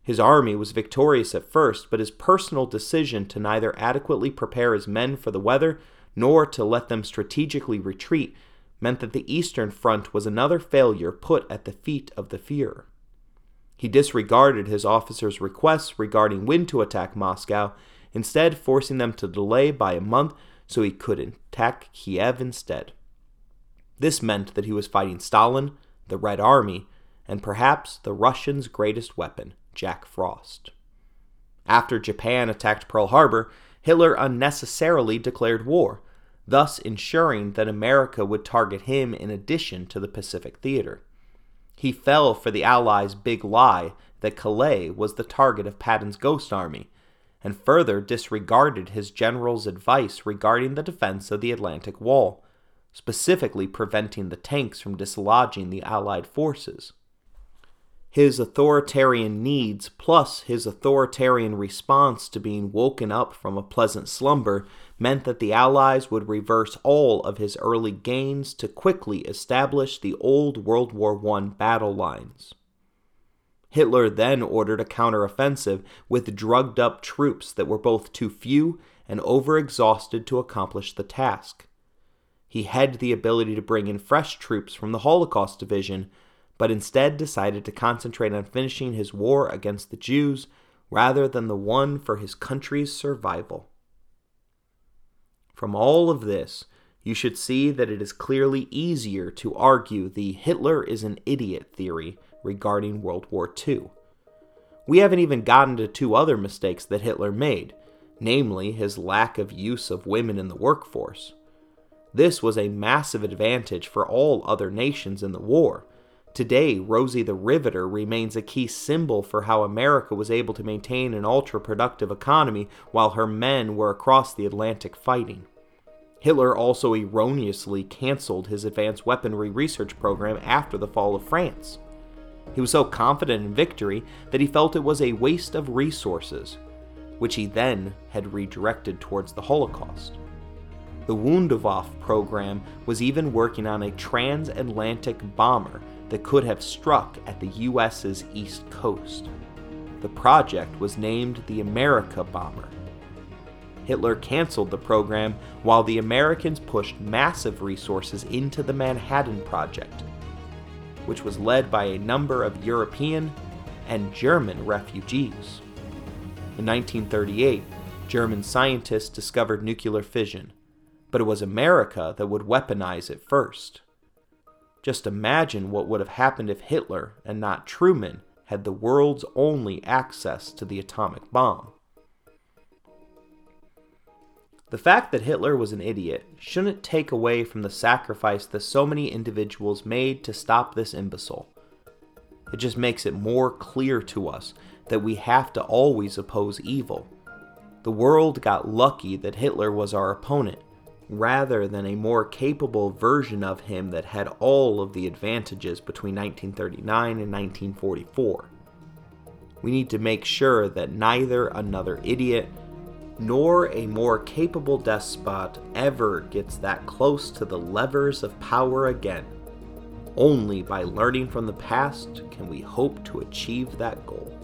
His army was victorious at first, but his personal decision to neither adequately prepare his men for the weather nor to let them strategically retreat meant that the Eastern Front was another failure put at the feet of the Fuhrer. He disregarded his officers' requests regarding when to attack Moscow, instead forcing them to delay by a month so he could attack Kiev instead. This meant that he was fighting Stalin, the Red Army, and perhaps the Russians' greatest weapon, Jack Frost. After Japan attacked Pearl Harbor, Hitler unnecessarily declared war, thus ensuring that America would target him in addition to the Pacific Theater. He fell for the Allies' big lie that Calais was the target of Patton's Ghost Army, and further disregarded his general's advice regarding the defense of the Atlantic Wall, specifically preventing the tanks from dislodging the Allied forces. His authoritarian needs, plus his authoritarian response to being woken up from a pleasant slumber, meant that the Allies would reverse all of his early gains to quickly establish the old World War I battle lines. Hitler then ordered a counteroffensive with drugged up troops that were both too few and overexhausted to accomplish the task. He had the ability to bring in fresh troops from the Holocaust Division but instead decided to concentrate on finishing his war against the Jews rather than the one for his country's survival. From all of this, you should see that it is clearly easier to argue the Hitler is an idiot theory regarding World War II. We haven't even gotten to two other mistakes that Hitler made, namely his lack of use of women in the workforce. This was a massive advantage for all other nations in the war, Today, Rosie the Riveter remains a key symbol for how America was able to maintain an ultra productive economy while her men were across the Atlantic fighting. Hitler also erroneously canceled his advanced weaponry research program after the fall of France. He was so confident in victory that he felt it was a waste of resources, which he then had redirected towards the Holocaust. The Wunderwaffe program was even working on a transatlantic bomber that could have struck at the US's east coast. The project was named the America Bomber. Hitler canceled the program while the Americans pushed massive resources into the Manhattan Project, which was led by a number of European and German refugees. In 1938, German scientists discovered nuclear fission, but it was America that would weaponize it first. Just imagine what would have happened if Hitler, and not Truman, had the world's only access to the atomic bomb. The fact that Hitler was an idiot shouldn't take away from the sacrifice that so many individuals made to stop this imbecile. It just makes it more clear to us that we have to always oppose evil. The world got lucky that Hitler was our opponent, rather than a more capable version of him that had all of the advantages between 1939 and 1944. We need to make sure that neither another idiot nor a more capable despot ever gets that close to the levers of power again. Only by learning from the past can we hope to achieve that goal.